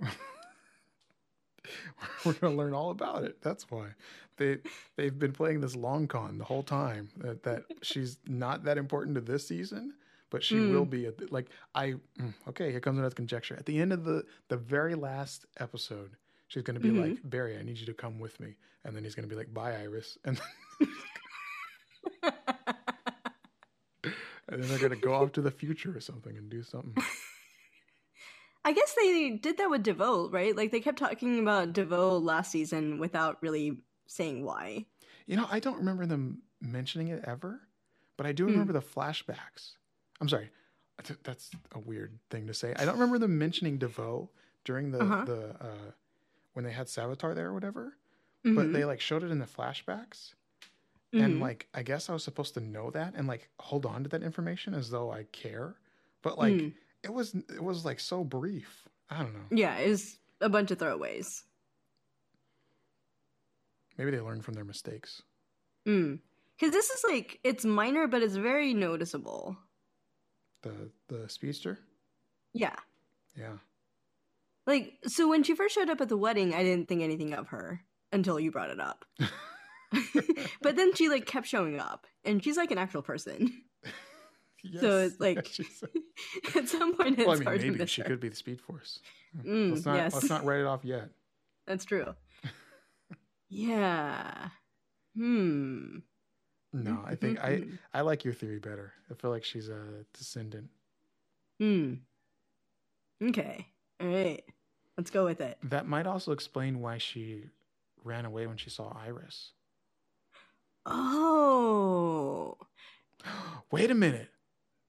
S2: we're going to learn all about it. That's why. They they've been playing this long con the whole time that, that she's not that important to this season but she
S1: Mm.
S2: will be the, like i mm, okay here comes another conjecture. At the end of the the very last episode she's going to be
S1: Mhm.
S2: like barry i need you to come with me. And then he's going to be like bye iris. And, and then they're going to go off to the future or something and do something
S1: I guess they did that with DeVoe, right? Like they kept talking about DeVoe last season without really saying why.
S2: You know, I don't remember them mentioning it ever, but I do
S1: Hmm.
S2: remember the flashbacks. I'm sorry, that's a weird thing to say. I don't remember them mentioning DeVoe during the
S1: Uh-huh.
S2: the uh, when they had Savitar there or whatever, but
S1: Mhm,
S2: they like showed it in the flashbacks, and
S1: mhm.
S2: like I guess I was supposed to know that and like hold on to that information as though I care, but like
S1: Mm.
S2: It was it was like so brief. I don't know.
S1: yeah, it was a bunch of throwaways.
S2: Maybe they learned from their mistakes.
S1: Mm. Because this is like it's minor, but it's very noticeable.
S2: The the speedster,
S1: Yeah.
S2: yeah.
S1: Like, so when she first showed up at the wedding, I didn't think anything of her until you brought it up. but then she like kept showing up, and she's like an actual person. So it's like- At some point, it's
S2: well, I mean,
S1: hard to
S2: maybe
S1: miss
S2: she
S1: her.
S2: could be the Speed Force.
S1: Mm,
S2: let's not
S1: yes.
S2: let's not write it off yet.
S1: That's true. yeah. Hmm.
S2: No, I think I. I like your theory better. I feel like she's a descendant.
S1: Hmm. Okay. All right. Let's go with it.
S2: That might also explain why she ran away when she saw Iris.
S1: Oh.
S2: Wait a minute.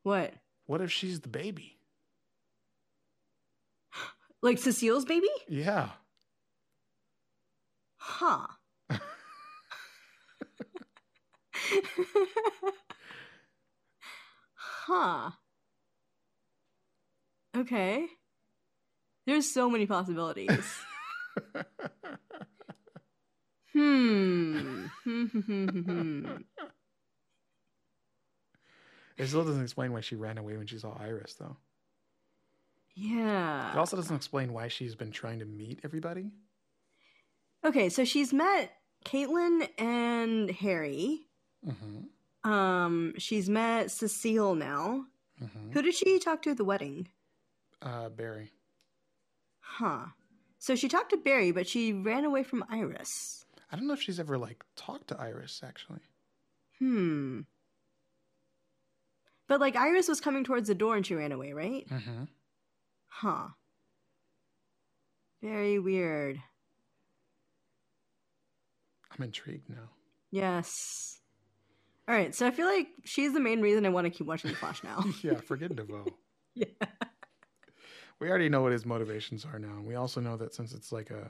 S1: What?
S2: What if she's the baby?
S1: Like Cecile's baby?
S2: Yeah.
S1: Huh. huh. Okay. There's so many possibilities. Hmm.
S2: hmm, hmm, hmm It still doesn't explain why she ran away when she saw Iris, though.
S1: yeah.
S2: It also doesn't explain why she's been trying to meet everybody.
S1: Okay, so she's met Caitlin and Harry.
S2: Mm-hmm.
S1: Um, she's met Cecile now.
S2: Mm-hmm.
S1: Who did she talk to at the wedding?
S2: Uh, Barry.
S1: Huh. So she talked to Barry, but she ran away from Iris.
S2: I don't know if she's ever like talked to Iris actually.
S1: Hmm. But like Iris was coming towards the door and she ran away, right?
S2: Mm-hmm.
S1: Huh. Very weird.
S2: I'm intrigued now.
S1: Yes. All right, so I feel like she's the main reason I want to keep watching The Flash now.
S2: yeah, forget DeVoe.
S1: yeah.
S2: We already know what his motivations are now. We also know that since it's like a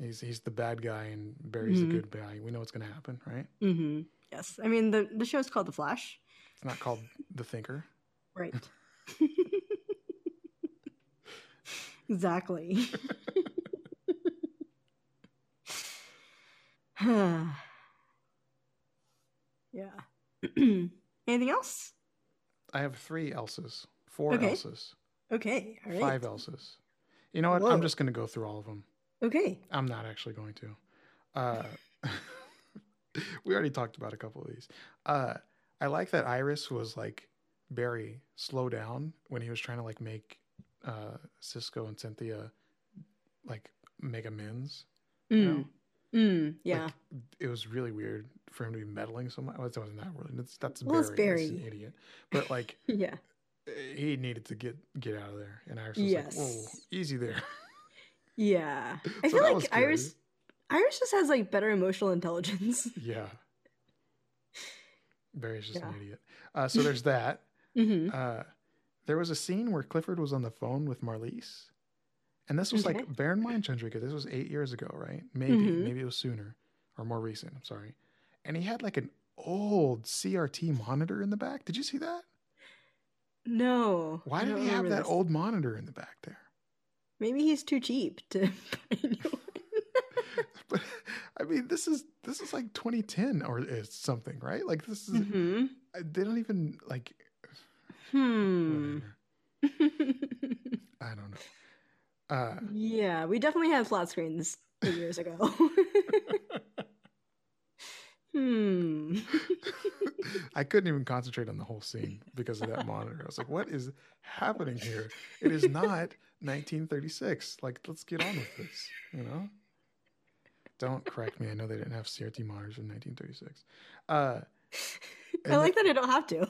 S2: he's he's the bad guy and Barry's
S1: Mhm.
S2: the good guy, we know what's gonna happen, right?
S1: Mm-hmm. Yes. I mean, the, the show's called The Flash.
S2: It's not called The Thinker.
S1: Right. exactly. yeah. Anything else?
S2: I have three Elses, four
S1: Okay.
S2: Elses,
S1: Okay. All right.
S2: five Elses. You know what?
S1: Whoa.
S2: I'm just gonna go through all of them.
S1: Okay.
S2: I'm not actually going to. Uh, we already talked about a couple of these. Uh, I like that Iris was like Barry, slow down when he was trying to like make uh, Cisco and Cynthia like make amends.
S1: Mm.
S2: know?
S1: Mm. Yeah.
S2: Like, it was really weird for him to be meddling so much. Well, it wasn't that really. That's that's
S1: Well, it's
S2: Barry. He's an idiot. But like
S1: yeah.
S2: he needed to get get out of there, and Iris was like, "Whoa, easy there."
S1: Yeah. I
S2: So
S1: feel like. Iris Iris just has like better emotional intelligence.
S2: yeah. Barry's just an idiot. Uh, so there's that.
S1: hmm
S2: Uh, there was a scene where Clifford was on the phone with Marlize. And this was
S1: Okay.
S2: like, bear in mind, Chandrika, this was eight years ago, right? Maybe,
S1: Mhm.
S2: maybe it was sooner or more recent. I'm sorry. And he had like an old CRT monitor in the back. Did you see that?
S1: No.
S2: Why did he have that
S1: this.
S2: old monitor in the back there?
S1: Maybe he's too cheap to buy a new.
S2: But I mean, this is this is like 2010 or something, right? Like this is
S1: hmm
S2: they don't even like.
S1: Hmm.
S2: I don't know. Uh,
S1: yeah, we definitely had flat screens years ago. hmm.
S2: I couldn't even concentrate on the whole scene because of that monitor. I was like, what is happening here? It is not 1936. Like, let's get on with this, you know? Don't correct me. I know they didn't have CRT monitors in 1936. Uh,
S1: I like that I don't have to.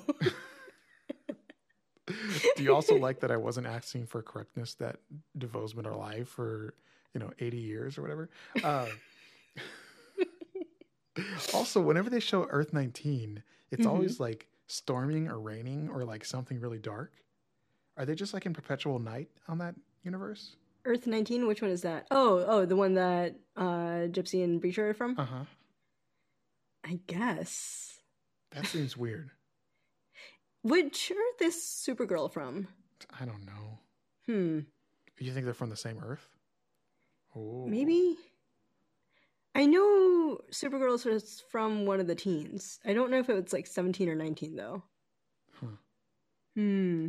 S2: do you also like that I wasn't asking for correctness that DeVoe's been alive for, you know, 80 years or whatever? Uh, also, whenever they show Earth 19, it's
S1: Mhm.
S2: always like storming or raining or like something really dark. Are they just like in perpetual night on that universe?
S1: Earth 19, which one is that? Oh, oh, the one that uh Gypsy and Breacher are from?
S2: Uh huh.
S1: I guess.
S2: That seems weird.
S1: Which Earth is Supergirl from?
S2: I don't know.
S1: Hmm.
S2: Do you think they're from the same Earth? Oh,
S1: Maybe. I know Supergirl was from one of the teens. I don't know if it was like 17 or 19 though.
S2: Huh.
S1: Hmm.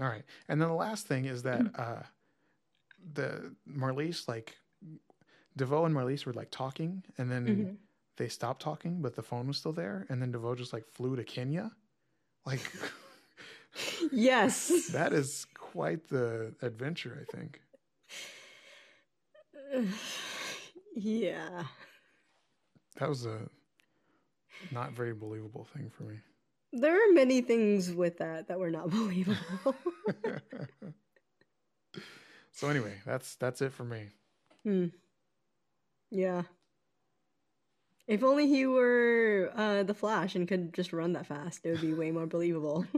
S2: All right. And then the last thing is that uh the Marlize like DeVoe and Marlize were like talking and then
S1: Mhm.
S2: they stopped talking, but the phone was still there, and then DeVoe just like flew to Kenya. Like
S1: Yes.
S2: that is quite the adventure, I think.
S1: yeah.
S2: That was a not very believable thing for me.
S1: There are many things with that that were not believable.
S2: so anyway, that's that's it for me.
S1: hmm. Yeah. If only he were uh, the Flash and could just run that fast, it would be way more believable.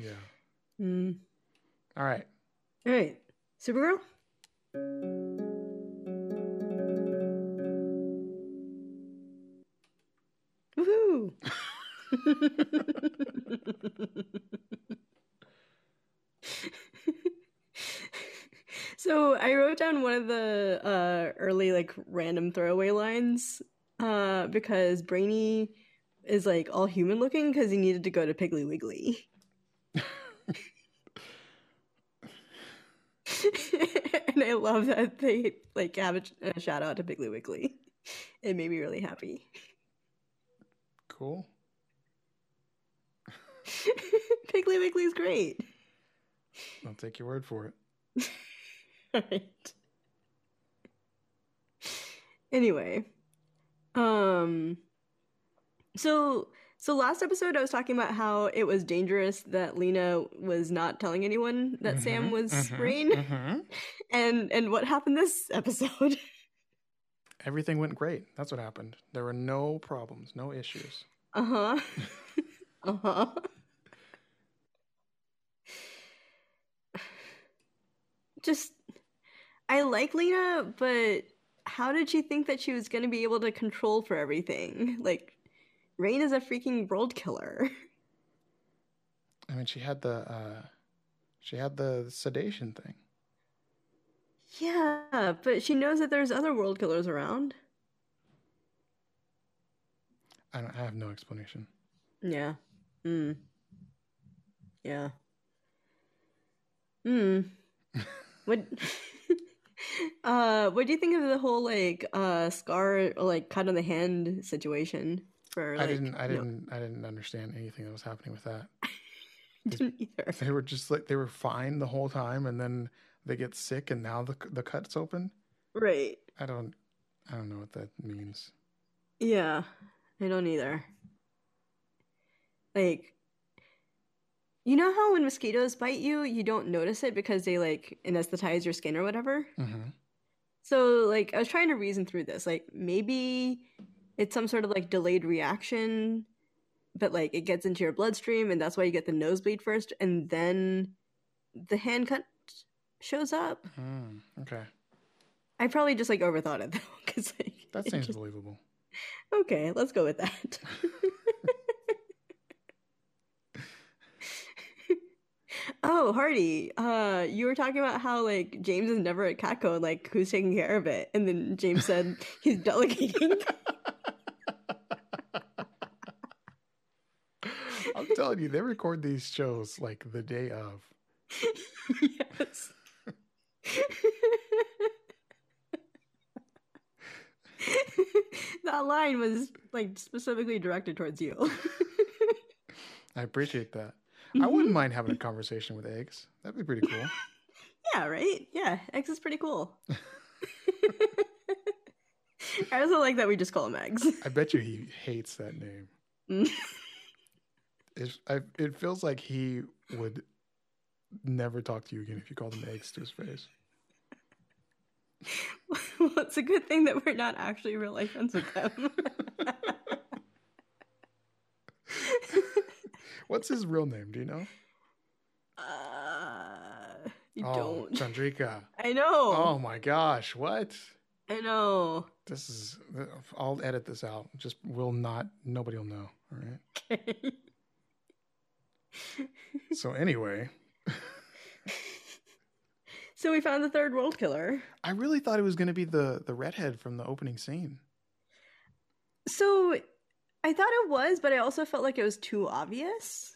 S2: Yeah.
S1: Hmm.
S2: All right.
S1: All right, Supergirl. So I wrote down one of the uh, early like random throwaway lines uh, because Brainy is like all human looking because he needed to go to Piggly Wiggly. and I love that they like have a, a shout out to Piggly Wiggly. It made me really happy.
S2: Cool.
S1: Piggly Wiggly's great.
S2: I'll take your word for it.
S1: right. Anyway, um, so so last episode I was talking about how it was dangerous that Lena was not telling anyone that Sam
S2: Mhm,
S1: was
S2: mhm,
S1: Reign,
S2: mhm.
S1: and and what happened this episode?
S2: Everything went great. That's what happened. There were no problems, no issues.
S1: Uh huh. uh huh. Just, I like Lena, but how did she think that she was going to be able to control for everything? Like, Reign is a freaking world killer.
S2: I mean, she had the uh, she had the sedation thing.
S1: Yeah, but she knows that there's other world killers around.
S2: I don't. I have no explanation.
S1: Yeah. Hmm. Yeah. Hmm. what? uh, what do you think of the whole like uh scar like cut on the hand situation? For like,
S2: I didn't. I didn't. I didn't understand anything that was happening with that.
S1: didn't either.
S2: They were just like they were fine the whole time, and then they get sick, and now the the cut's open.
S1: Right.
S2: I don't. I don't know what that means.
S1: Yeah. I don't either. Like, you know how when mosquitoes bite you, you don't notice it because they like anesthetize your skin or whatever.
S2: hmm
S1: So, like, I was trying to reason through this. Like, maybe it's some sort of like delayed reaction, but like it gets into your bloodstream, and that's why you get the nosebleed first, and then the hand cut shows up.
S2: Mm, okay,
S1: I probably just like overthought it though, because like
S2: that seems
S1: just-
S2: believable.
S1: okay. Let's go with that. oh, Hardy, uh, you were talking about how like James is never at Catco, and like who's taking care of it, and then James said he's delegating.
S2: I'm telling you, they record these shows like the day of.
S1: yes. That line was like specifically directed towards you.
S2: I appreciate that. I wouldn't mind having a conversation with eggs. That'd be pretty cool.
S1: Yeah, right? Yeah, Eggs is pretty cool. I also like that we just call him Eggs.
S2: I bet you he hates that name.
S1: Mm.
S2: I, it feels like he would never talk to you again if you called him eggs to his face.
S1: well, it's a good thing that we're not actually real life friends with them.
S2: What's his real name? Do you know?
S1: uh, you
S2: oh,
S1: don't.
S2: Chandrika.
S1: I know.
S2: Oh my gosh, what?
S1: I know.
S2: This is. I'll edit this out. Just will not. Nobody will know. All right.
S1: Okay.
S2: So anyway,
S1: so we found the third world killer.
S2: I really thought it was going to be the the redhead from the opening scene.
S1: So I thought it was, but I also felt like it was too obvious.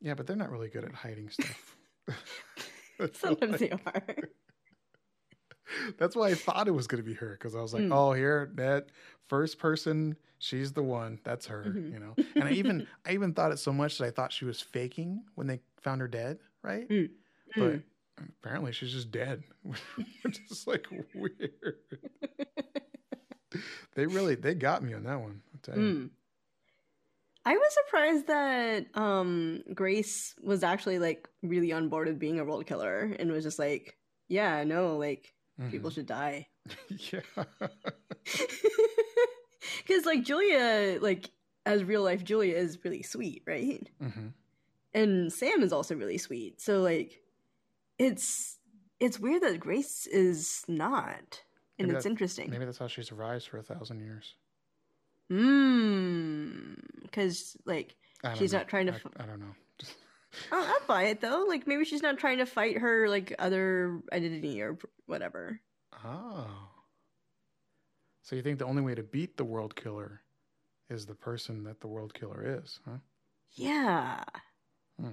S2: Yeah, but they're not really good at hiding stuff.
S1: Sometimes
S2: why-
S1: they are.
S2: That's why I thought it was going to be her because I was like,
S1: Mm.
S2: oh, here that first person, she's the one. That's her,
S1: Mhm.
S2: you know. And I even I even thought it so much that I thought she was faking when they found her dead, right?
S1: Mm.
S2: But apparently she's just dead, which is like weird. they really they got me on that one. I'll tell you.
S1: Mm. I was surprised that um Grace was actually like really on board with being a world killer and was just like, yeah, no, like people
S2: Mhm.
S1: should die.
S2: yeah.
S1: Cuz like Julia like as real life Julia is really sweet, right?
S2: hmm
S1: And Sam is also really sweet. So like it's it's weird that Grace is not. And
S2: Maybe
S1: it's
S2: that-
S1: interesting.
S2: Maybe that's how she survives for a thousand years.
S1: Mmm. Because like She's
S2: know.
S1: not trying to
S2: I,
S1: f-
S2: I don't know.
S1: Oh, I'll buy it though. Like maybe she's not trying to fight her like other identity or whatever.
S2: Oh. So you think the only way to beat the world killer is the person that the world killer is, huh?
S1: Yeah.
S2: Hmm.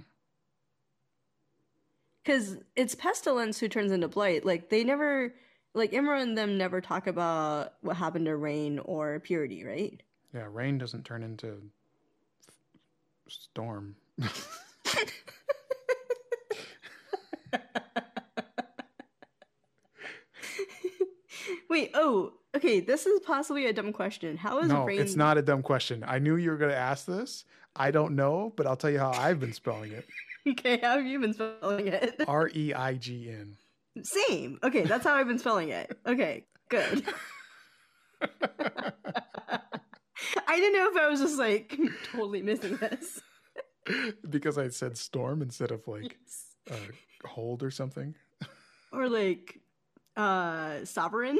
S1: Because it's Pestilence who turns into Blight. Like, they never, like, Imra and them never talk about what happened to Reign or Purity, right?
S2: Yeah, rain doesn't turn into storm.
S1: Wait, oh, okay, this is possibly a dumb question. How is
S2: no,
S1: Rain.
S2: it's not a dumb question. I knew you were going to ask this. I don't know, but I'll tell you how I've been spelling it.
S1: Okay, how have you been spelling it?
S2: R E I G N.
S1: Same. Okay, that's how I've been spelling it. Okay, good. I didn't know if I was just like totally missing this.
S2: because I said storm instead of like uh, hold or something.
S1: Or like uh sovereign.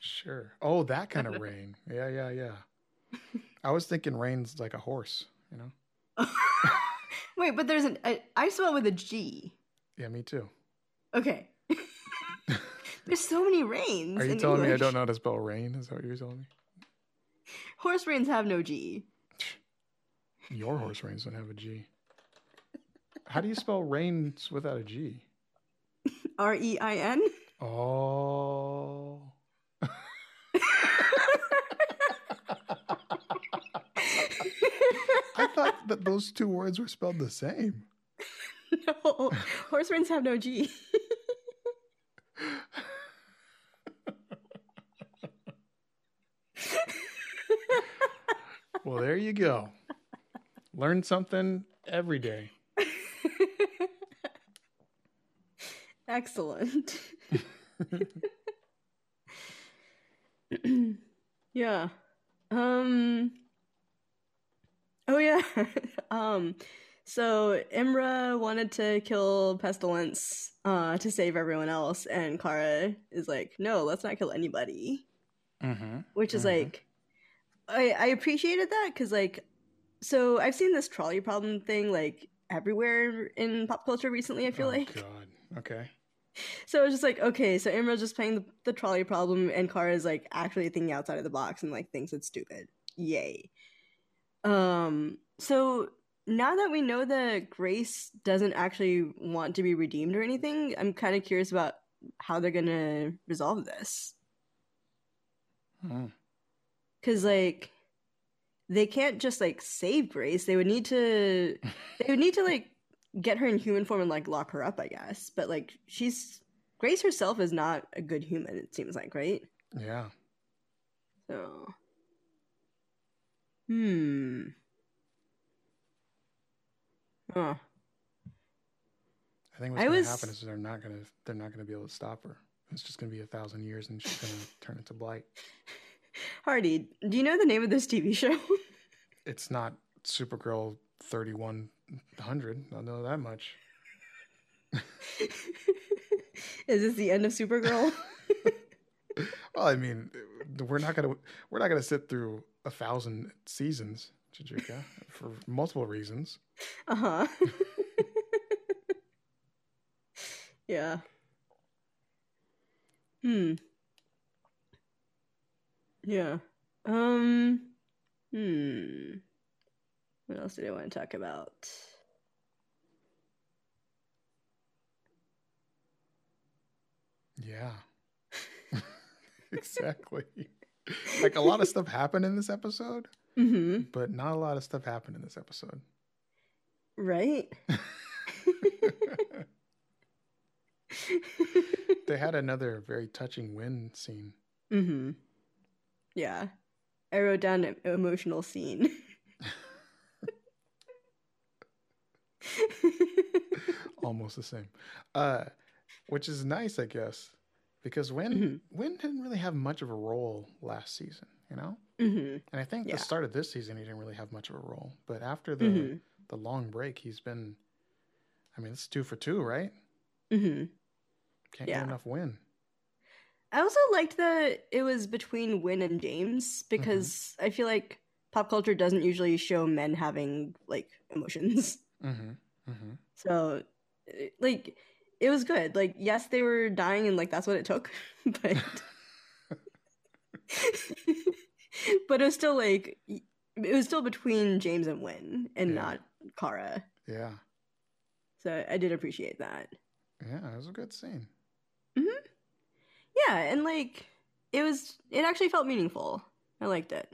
S2: Sure. Oh, that kind of rain. Yeah, yeah, yeah. I was thinking rain's like a horse, you know?
S1: Wait, but there's an I, I spell it with a G.
S2: Yeah, me too.
S1: Okay. there's so many rains.
S2: Are you
S1: in
S2: telling me I don't know how to spell rain? Is that what you're telling me?
S1: Horse reins have no G.
S2: Your horse reins don't have a G. How do you spell reins without a G?
S1: R E I N.
S2: Oh. I thought that those two words were spelled the same.
S1: no, horse reins have no G.
S2: Well, there you go. Learn something every day.
S1: Excellent. yeah. Um Oh yeah. um so Imra wanted to kill Pestilence uh to save everyone else and Kara is like, "No, let's not kill anybody."
S2: Mm-hmm.
S1: Which is
S2: Mhm.
S1: like I I appreciated that cuz like so I've seen this trolley problem thing like everywhere in pop culture recently, I feel
S2: oh,
S1: like.
S2: God. Okay.
S1: So it was just like, okay, so Imra's just playing the, the trolley problem, and Kara is like actually thinking outside of the box and like thinks it's stupid. Yay. Um. So now that we know that Grace doesn't actually want to be redeemed or anything, I'm kind of curious about how they're gonna resolve this.
S2: Hmm.
S1: Because like, they can't just like save Grace. They would need to. They would need to like get her in human form and like lock her up, I guess. But like she's Grace herself is not a good human, it seems like, right?
S2: Yeah.
S1: So Hmm. Huh.
S2: I think what's
S1: I
S2: going to
S1: was-
S2: happen is they're not going to they're not going to be able to stop her. It's just going to be a thousand years, and she's going to turn into blight.
S1: Hardy, do you know the name of this TV show?
S2: It's not Supergirl thirty one hundred. I'll know that much.
S1: Is this the end of Supergirl?
S2: Well, I mean, we're not gonna we're not gonna sit through a thousand seasons, Chandrika, for multiple reasons.
S1: uh huh. yeah. Hmm. Yeah. Um. Hmm. What else did I want to talk about?
S2: Yeah, exactly. like a lot of stuff happened in this episode,
S1: Mm-hmm.
S2: but not a lot of stuff happened in this episode.
S1: Right.
S2: they had another very touching win scene.
S1: mm-hmm. Yeah. I wrote down an emotional scene.
S2: almost the same. Uh, which is nice, I guess, because Win
S1: Mhm.
S2: Win didn't really have much of a role last season, you know.
S1: Mm-hmm.
S2: And I think
S1: Yeah.
S2: the start of this season he didn't really have much of a role, but after the
S1: Mhm.
S2: the long break, he's been. I mean, it's two for two, right?
S1: Mm-hmm.
S2: Can't
S1: Yeah.
S2: get enough Win.
S1: I also liked that it was between Win and James because I feel like pop culture doesn't usually show men having like emotions.
S2: Mm-hmm. hmm
S1: So, like, it was good. Like, yes, they were dying, and like that's what it took, but but it was still like it was still between James and Win, and
S2: Yeah.
S1: not Kara.
S2: Yeah.
S1: So I did appreciate that.
S2: Yeah, it was a good scene. Mhm.
S1: Yeah, and like it was, it actually felt meaningful. I liked it.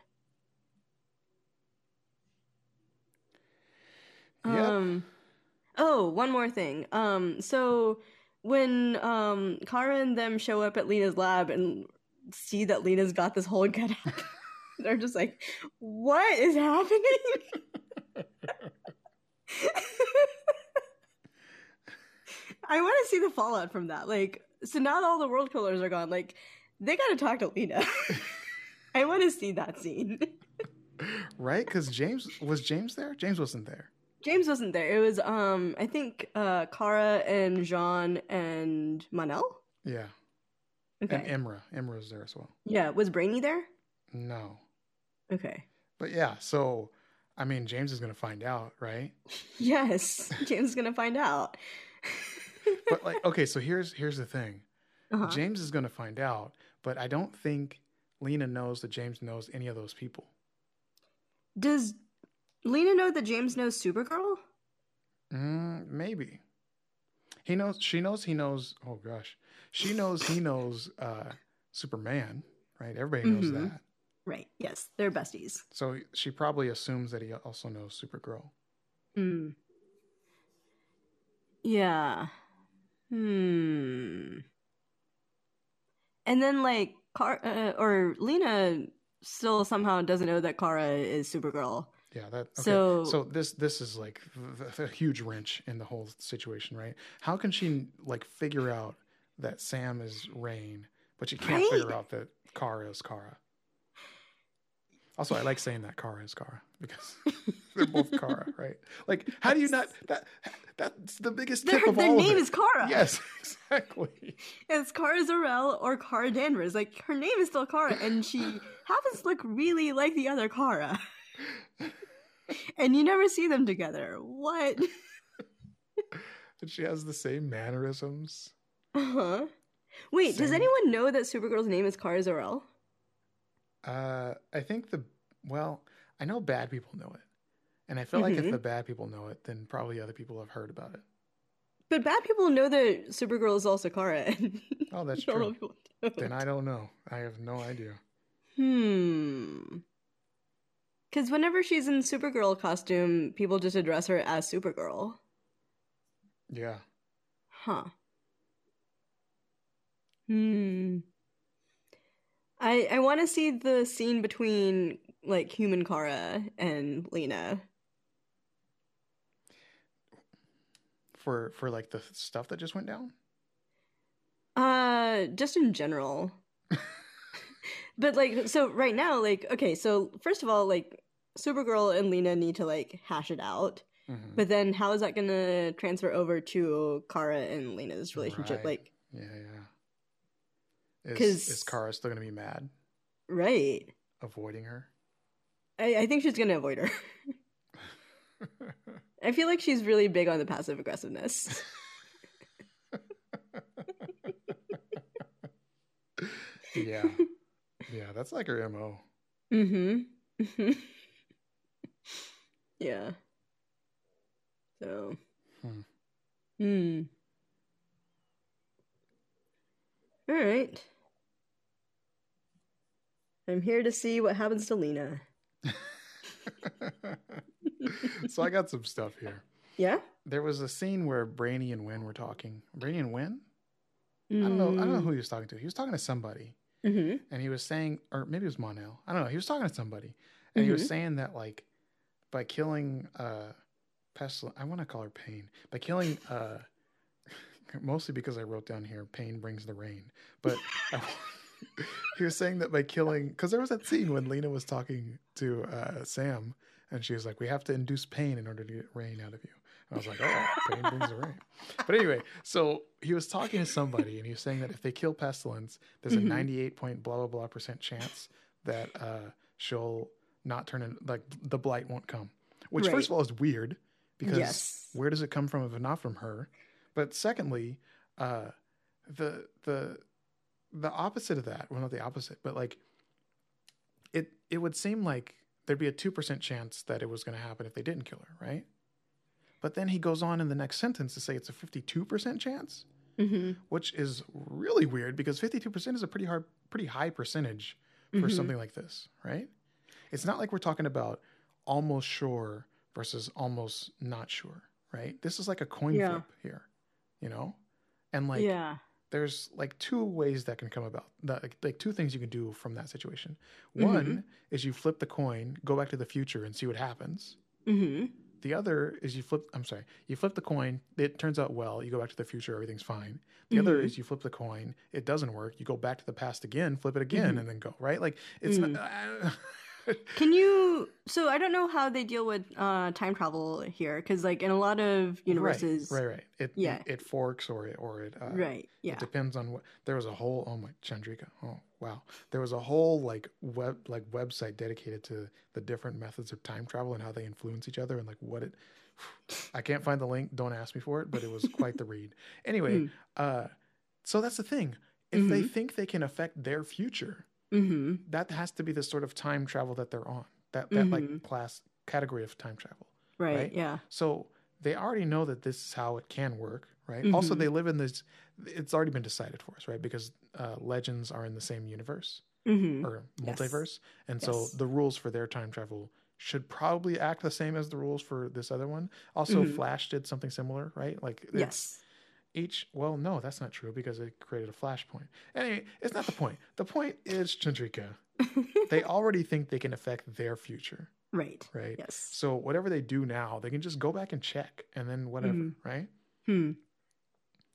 S2: Yep.
S1: Um oh, one more thing. Um so when um Kara and them show up at Lena's lab and see that Lena's got this whole getup, they're just like, "What is happening?" I want to see the fallout from that. Like, so now all the world killers are gone, like, they got to talk to Lena. I want to see that scene.
S2: right? Because James was James there. James wasn't there.
S1: James wasn't there. It was um I think uh Kara and J'onn and Mon-El.
S2: Yeah,
S1: Okay.
S2: and Imra. Imra was there as well.
S1: yeah, was Brainy there?
S2: No,
S1: Okay.
S2: but yeah. So, I mean, James is gonna find out, right?
S1: Yes, James is gonna find out.
S2: But like, okay, so here's here's the thing.
S1: uh-huh.
S2: James is gonna find out, but I don't think Lena knows that James knows any of those people.
S1: Does Lena know that James knows Supergirl?
S2: Mm, maybe. He knows. She knows. He knows. Oh gosh, she knows. He knows. uh Superman, right? Everybody knows
S1: Mhm.
S2: that.
S1: Right. Yes, they're besties.
S2: So she probably assumes that he also knows Supergirl.
S1: Hmm. Yeah. Hmm. And then like Car uh, or Lena still somehow doesn't know that Kara is Supergirl.
S2: Yeah, that. Okay.
S1: So-
S2: So, this this is like the huge wrench in the whole situation, right? How can she like figure out that Sam is Reign, but she can't
S1: Right?
S2: figure out that Kara is Kara? Also, I like saying that Kara is Kara because they're both Kara, right? Like, how do you not that? That's the biggest
S1: Their,
S2: tip of
S1: their
S2: all
S1: name
S2: of it.
S1: is Kara.
S2: Yes, exactly.
S1: It's Kara Zor-El or Kara Danvers. Like her name is still Kara, and she happens to look really like the other Kara. and you never see them together. What?
S2: And she has the same mannerisms.
S1: Uh huh. Wait, does anyone know that Supergirl's name is Kara Zor-El?
S2: Uh, I think the well, I know bad people know it, and I feel like if
S1: Mhm.
S2: the bad people know it, then probably other people have heard about it.
S1: But bad people know that Supergirl is also Kara.
S2: Oh, that's true. Then I don't know. I have no idea.
S1: Hmm. Because whenever she's in Supergirl costume, people just address her as Supergirl.
S2: Yeah,
S1: Huh. Hmm. I I want to see the scene between like human Kara and Lena.
S2: for for like the stuff that just went down.
S1: Uh, just in general. but like, so right now, like, okay, so first of all, like, Supergirl and Lena need to like hash it out.
S2: Mhm.
S1: But then, how is that going to transfer over to Kara and Lena's relationship?
S2: Right.
S1: Like,
S2: Yeah, yeah. Is, is Kara still gonna be mad,
S1: right?
S2: avoiding her?
S1: I, I think she's going to avoid her. I feel like she's really big on the passive aggressiveness.
S2: yeah, yeah. That's like her mo.
S1: mm-hmm. yeah. So.
S2: Hmm.
S1: Hmm. All right. I'm here to see what happens to Lena.
S2: so I got some stuff here.
S1: Yeah.
S2: There was a scene where Brainy and Win were talking. Brainy and Win? I don't know. I don't know who he was talking to. He was talking to somebody,
S1: Mm-hmm.
S2: and he was saying, or maybe it was Mon-El. I don't know. He was talking to somebody, and he was
S1: Mhm.
S2: saying that like by killing uh pestilence, I want to call her Pain. By killing uh, mostly because I wrote down here, Pain brings the rain. But I, he was saying that by killing, because there was that scene when Lena was talking to uh, Sam, and she was like, "We have to induce pain in order to get rain out of you." And I was like, "Oh, pain brings the rain." But anyway, so he was talking to somebody, and he was saying that if they kill Pestilence, there's
S1: Mhm.
S2: a 98 point blah blah blah percent chance that uh, she'll not turn in, like the blight won't come. Which
S1: Right.
S2: first of all is weird because
S1: Yes.
S2: where does it come from if not from her? But secondly, uh, the the the opposite of that, well, not the opposite, but like it it would seem like there'd be a two percent chance that it was going to happen if they didn't kill her, right? But then he goes on in the next sentence to say it's a fifty-two percent chance,
S1: hmm
S2: which is really weird because fifty-two percent is a pretty hard, pretty high percentage for
S1: Mhm.
S2: something like this, right? It's not like we're talking about almost sure versus almost not sure, right? This is like a coin
S1: Yeah.
S2: flip here, you know? And like
S1: yeah.
S2: there's like two ways that can come about. That, like, like two things you can do from that situation.
S1: Mhm.
S2: One is you flip the coin, go back to the future and see what happens.
S1: hmm
S2: The other is you flip I'm sorry, you flip the coin, it turns out well, you go back to the future, everything's fine. The other
S1: Mhm.
S2: is you flip the coin, it doesn't work, you go back to the past again, flip it again,
S1: Mhm.
S2: and then go, right? Like it's
S1: Mm.
S2: not
S1: Can you? So I don't know how they deal with uh, time travel here, because like in a lot of universes,
S2: Right, right, right. It
S1: Yeah.
S2: it, it forks or it or it uh,
S1: right, yeah,
S2: It depends on what. There was a whole. Oh my, Chandrika. Oh wow. There was a whole like web like website dedicated to the different methods of time travel and how they influence each other and like what it. I can't find the link. Don't ask me for it, but it was quite the read. Anyway,
S1: Mm.
S2: uh, so that's the thing. If they
S1: Mhm.
S2: think they can affect their future,
S1: hmm
S2: that has to be the sort of time travel that they're on. That that like
S1: Mhm.
S2: class category of time travel.
S1: right,
S2: Right?
S1: yeah,
S2: So they already know that this is how it can work, right? Also,
S1: Mhm.
S2: they live in this. It's already been decided for us, right? Because uh, legends are in the same universe
S1: hmm
S2: or
S1: Yes.
S2: multiverse, and so
S1: Yes.
S2: the rules for their time travel should probably act the same as the rules for this other one. Also,
S1: Mhm.
S2: Flash did something similar, right? Like
S1: yes,
S2: each. Well, no, that's not true because it created a flashpoint. Anyway, it's not the point. The point is, Chandrika, they already think they can affect their future,
S1: right,
S2: right?
S1: yes,
S2: So whatever they do now, they can just go back and check, and then whatever,
S1: Mhm.
S2: right?
S1: hmm.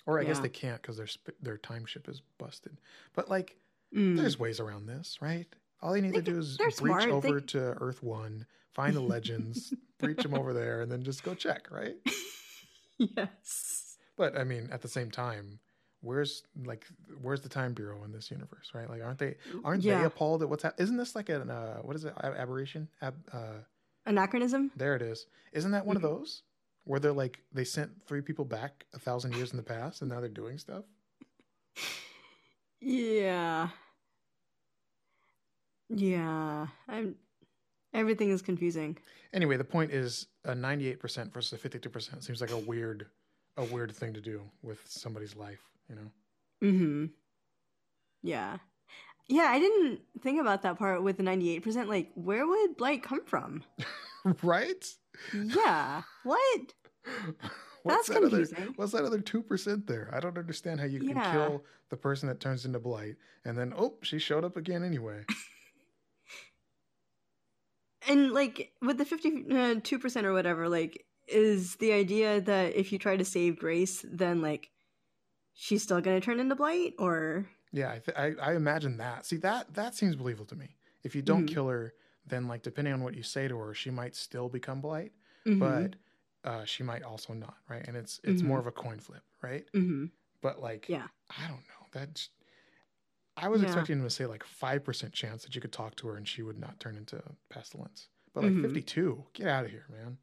S2: Or I guess they can't because their sp- their time ship is busted. But like,
S1: Mm.
S2: there's ways around this, right? All you need
S1: They
S2: to do is breach
S1: smart.
S2: Over
S1: can-
S2: to Earth One, find the legends, breach them over there, and then just go check, right?
S1: yes,
S2: But I mean, at the same time, where's like where's the time bureau in this universe, right? Like, aren't they aren't they appalled at what's happening? Isn't this like an uh, what is it? Ab- aberration? Ab- uh,
S1: anachronism.
S2: there it is. Isn't that one
S1: Mhm.
S2: of those where they're like they sent three people back a thousand years in the past, and now they're doing stuff?
S1: Yeah. Yeah. I'm everything is confusing.
S2: Anyway, the point is a 98% versus a 52% seems like a weird a weird thing to do with somebody's life, you know.
S1: Mhm. Yeah. Yeah, I didn't think about that part with the 98%. Like, where would blight come from?
S2: right?
S1: Yeah. What? That's
S2: that other
S1: confusing.
S2: what's that other 2% there? I don't understand how you can
S1: Yeah.
S2: kill the person that turns into blight and then oh, she showed up again anyway.
S1: And like with the 52% or whatever, like is the idea that if you try to save Grace, then like she's still going to turn into blight or
S2: yeah, I, th- I I imagine that. See that that seems believable to me. If you don't
S1: Mhm.
S2: kill her, then like depending on what you say to her, she might still become blight,
S1: Mhm.
S2: but uh, she might also not, right? And it's it's
S1: Mhm.
S2: more of a coin flip, right?
S1: Mhm.
S2: But like,
S1: Yeah.
S2: I don't know. That's I was
S1: Yeah.
S2: expecting him to say like five percent chance that you could talk to her and she would not turn into pestilence. But like
S1: Mhm.
S2: fifty two, get out of here, man.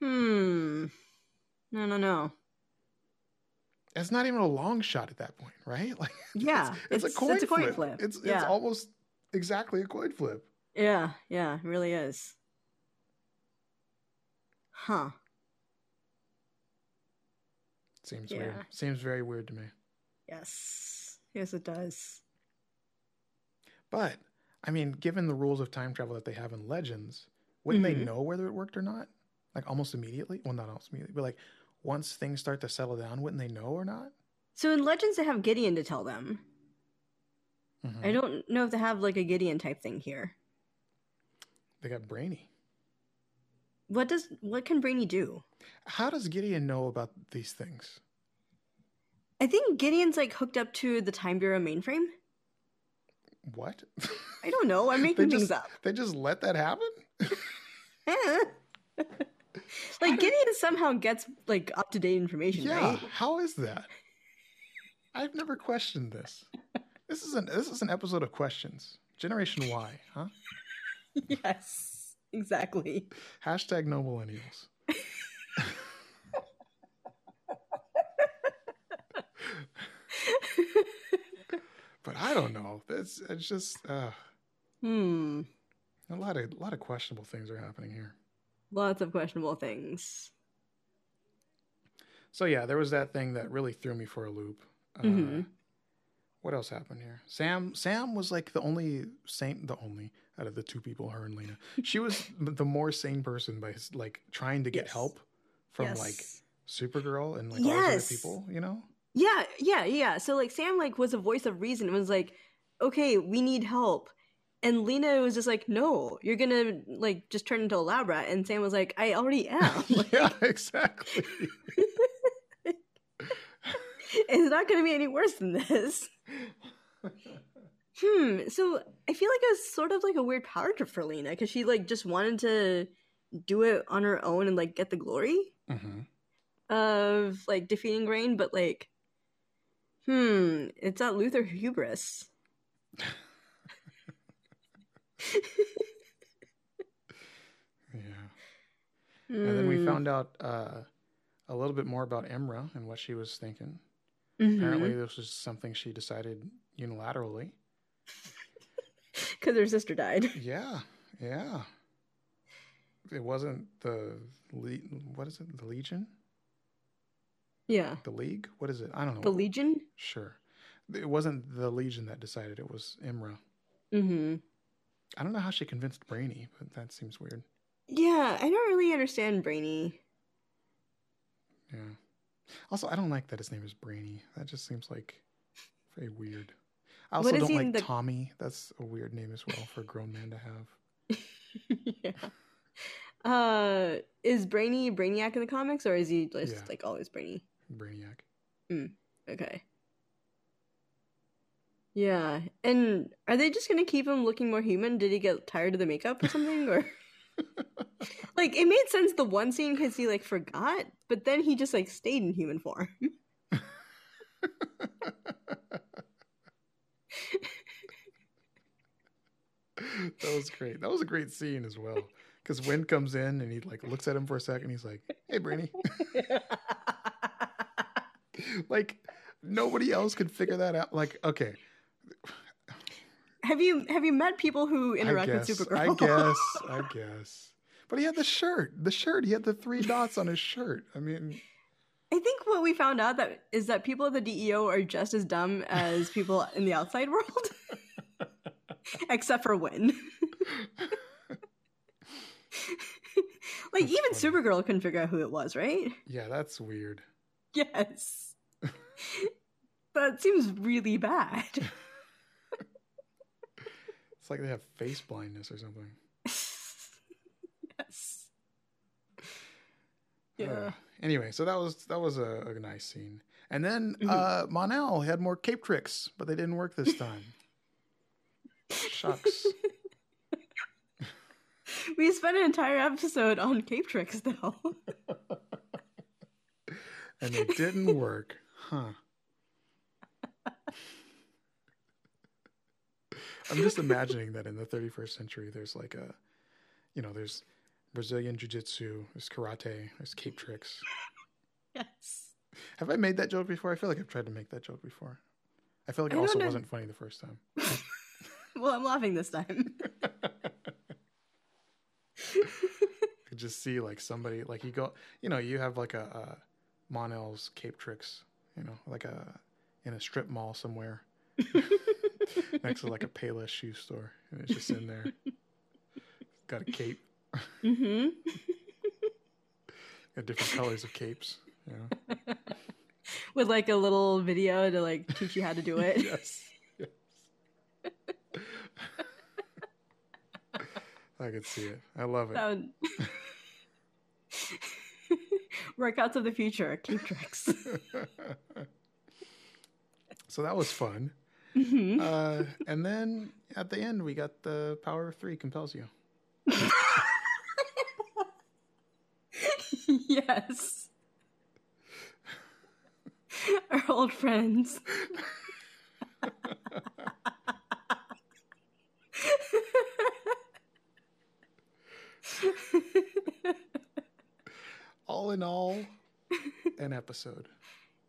S1: Hmm. No, no, no.
S2: It's not even a long shot at that point, right? Like,
S1: Yeah,
S2: it's,
S1: it's-
S2: a coin
S1: it's a coin
S2: flip.
S1: flip.
S2: It's it's almost exactly a coin flip.
S1: Yeah, yeah, it really is. Huh.
S2: Seems
S1: Yeah.
S2: weird. Seems very weird to me.
S1: Yes. Yes, it does.
S2: But I mean, given the rules of time travel that they have in Legends, wouldn't they
S1: Mhm.
S2: know whether it worked or not? Like almost immediately? Well, not almost immediately, but like once things start to settle down, wouldn't they know or not?
S1: So in Legends, they have Gideon to tell them.
S2: Mhm.
S1: I don't know if they have like a Gideon type thing here.
S2: They got Brainy.
S1: What does what can Brainy do?
S2: How does Gideon know about these things?
S1: I think Gideon's like hooked up to the Time Bureau mainframe.
S2: What?
S1: I don't know. I'm making
S2: They
S1: things up.
S2: they just let that happen?
S1: like Gideon somehow gets like up to date information,
S2: yeah.
S1: right?
S2: How is that? I've never questioned this. This is an this is an episode of questions. Generation Y, huh?
S1: yes. exactly.
S2: Hashtag no millennials. but I don't know. It's it's just uh,
S1: Hmm.
S2: a lot of a lot of questionable things are happening here.
S1: Lots of questionable things.
S2: So yeah, there was that thing that really threw me for a loop. Uh,
S1: Mhm.
S2: What else happened here? Sam Sam was like the only sane, the only out of the two people, her and Lena. She was the more sane person by his, like trying to get
S1: Yes.
S2: help from
S1: yes.
S2: like Supergirl and like all these other people. You know?
S1: Yeah, yeah, yeah. So like Sam like was a voice of reason. It was like, okay, we need help. And Lena was just like, no, you're gonna like just turn into a lab rat. And Sam was like, I already am. Like,
S2: yeah, exactly.
S1: it's not gonna be any worse than this. Hmm. So I feel like it was sort of like a weird power trip for Lena because she like just wanted to do it on her own and like get the glory
S2: hmm
S1: of like defeating Reign, but like, hmm, it's not Luthor hubris.
S2: Yeah. And then we
S1: Hmm.
S2: found out uh, a little bit more about Imra and what she was thinking.
S1: Mhm.
S2: Apparently, this was something she decided unilaterally.
S1: because her sister died.
S2: Yeah, yeah. It wasn't the le- what is it? The Legion,
S1: Yeah,
S2: the League. What is it? I don't know.
S1: the Legion.
S2: Sure, it wasn't the Legion that decided. It was Imra.
S1: Mm-hmm.
S2: I don't know how she convinced Brainy, but that seems weird.
S1: Yeah, I don't really understand Brainy.
S2: Yeah. Also, I don't like that his name is Brainy. That just seems like very weird. I also don't like
S1: the-
S2: Tommy. That's a weird name as well for a grown man to have.
S1: yeah. Uh, is Brainy Brainiac in the comics, or is he just
S2: Yeah.
S1: like always Brainy?
S2: Brainiac.
S1: Okay. Yeah, and are they just gonna keep him looking more human? Did he get tired of the makeup or something, or like it made sense the one scene because he like forgot, but then he just like stayed in human form.
S2: that was great. That was a great scene as well. Because Winn comes in and he like looks at him for a second. He's like, "Hey, Brainy." like nobody else could figure that out. Like, okay,
S1: have you have you met people who interact
S2: guess,
S1: with Supergirl?
S2: I guess. I guess. But he had the shirt. The shirt. He had the three dots on his shirt. I mean,
S1: I think what we found out that is that people at the DEO are just as dumb as people in the outside world, except for Winn. like
S2: That's
S1: even
S2: funny.
S1: Supergirl couldn't figure out who it was, right?
S2: yeah, that's weird.
S1: Yes. that seems really bad.
S2: It's like they have face blindness or something.
S1: yes. Yeah.
S2: Uh, anyway, so that was that was a, a nice scene. And then
S1: Mhm.
S2: uh Mon-El had more cape tricks, but they didn't work this time. Shucks.
S1: we spent an entire episode on cape tricks though.
S2: and they didn't work. Huh. I'm just imagining that in the 31st century there's like a you know, there's Brazilian jiu-jitsu, there's karate, there's cape tricks.
S1: yes.
S2: Have I made that joke before? I feel like I've tried to make that joke before. I feel like it
S1: I
S2: also wasn't funny the first time.
S1: Well, I'm laughing this time.
S2: I could just see like somebody like you go, you know, you have like a, a Mon-El's cape tricks, you know, like a in a strip mall somewhere next to like a Payless shoe store, and it's just in there, got a cape,
S1: Mm-hmm.
S2: got different colors of capes, you know.
S1: With like a little video to like teach you how to do it.
S2: yes, yes. I could see it. I love it.
S1: Would... Workouts of the future, cape tricks.
S2: so that was fun.
S1: Hmm
S2: Uh, and then at the end, we got the power of three compels you.
S1: yes. Our old friends.
S2: all in all, an episode.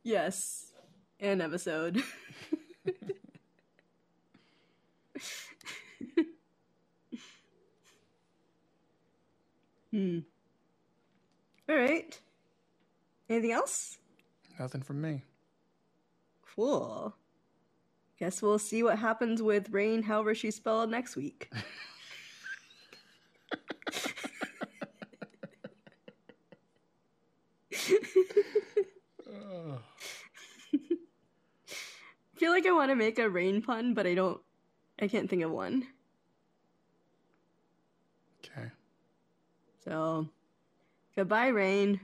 S1: Yes, an episode. hmm. All right. Anything else?
S2: Nothing from me.
S1: Cool. Guess we'll see what happens with Reign, however she's spelled next week. I feel like I want to make a rain pun, but I don't. I can't think of one. So, goodbye, rain.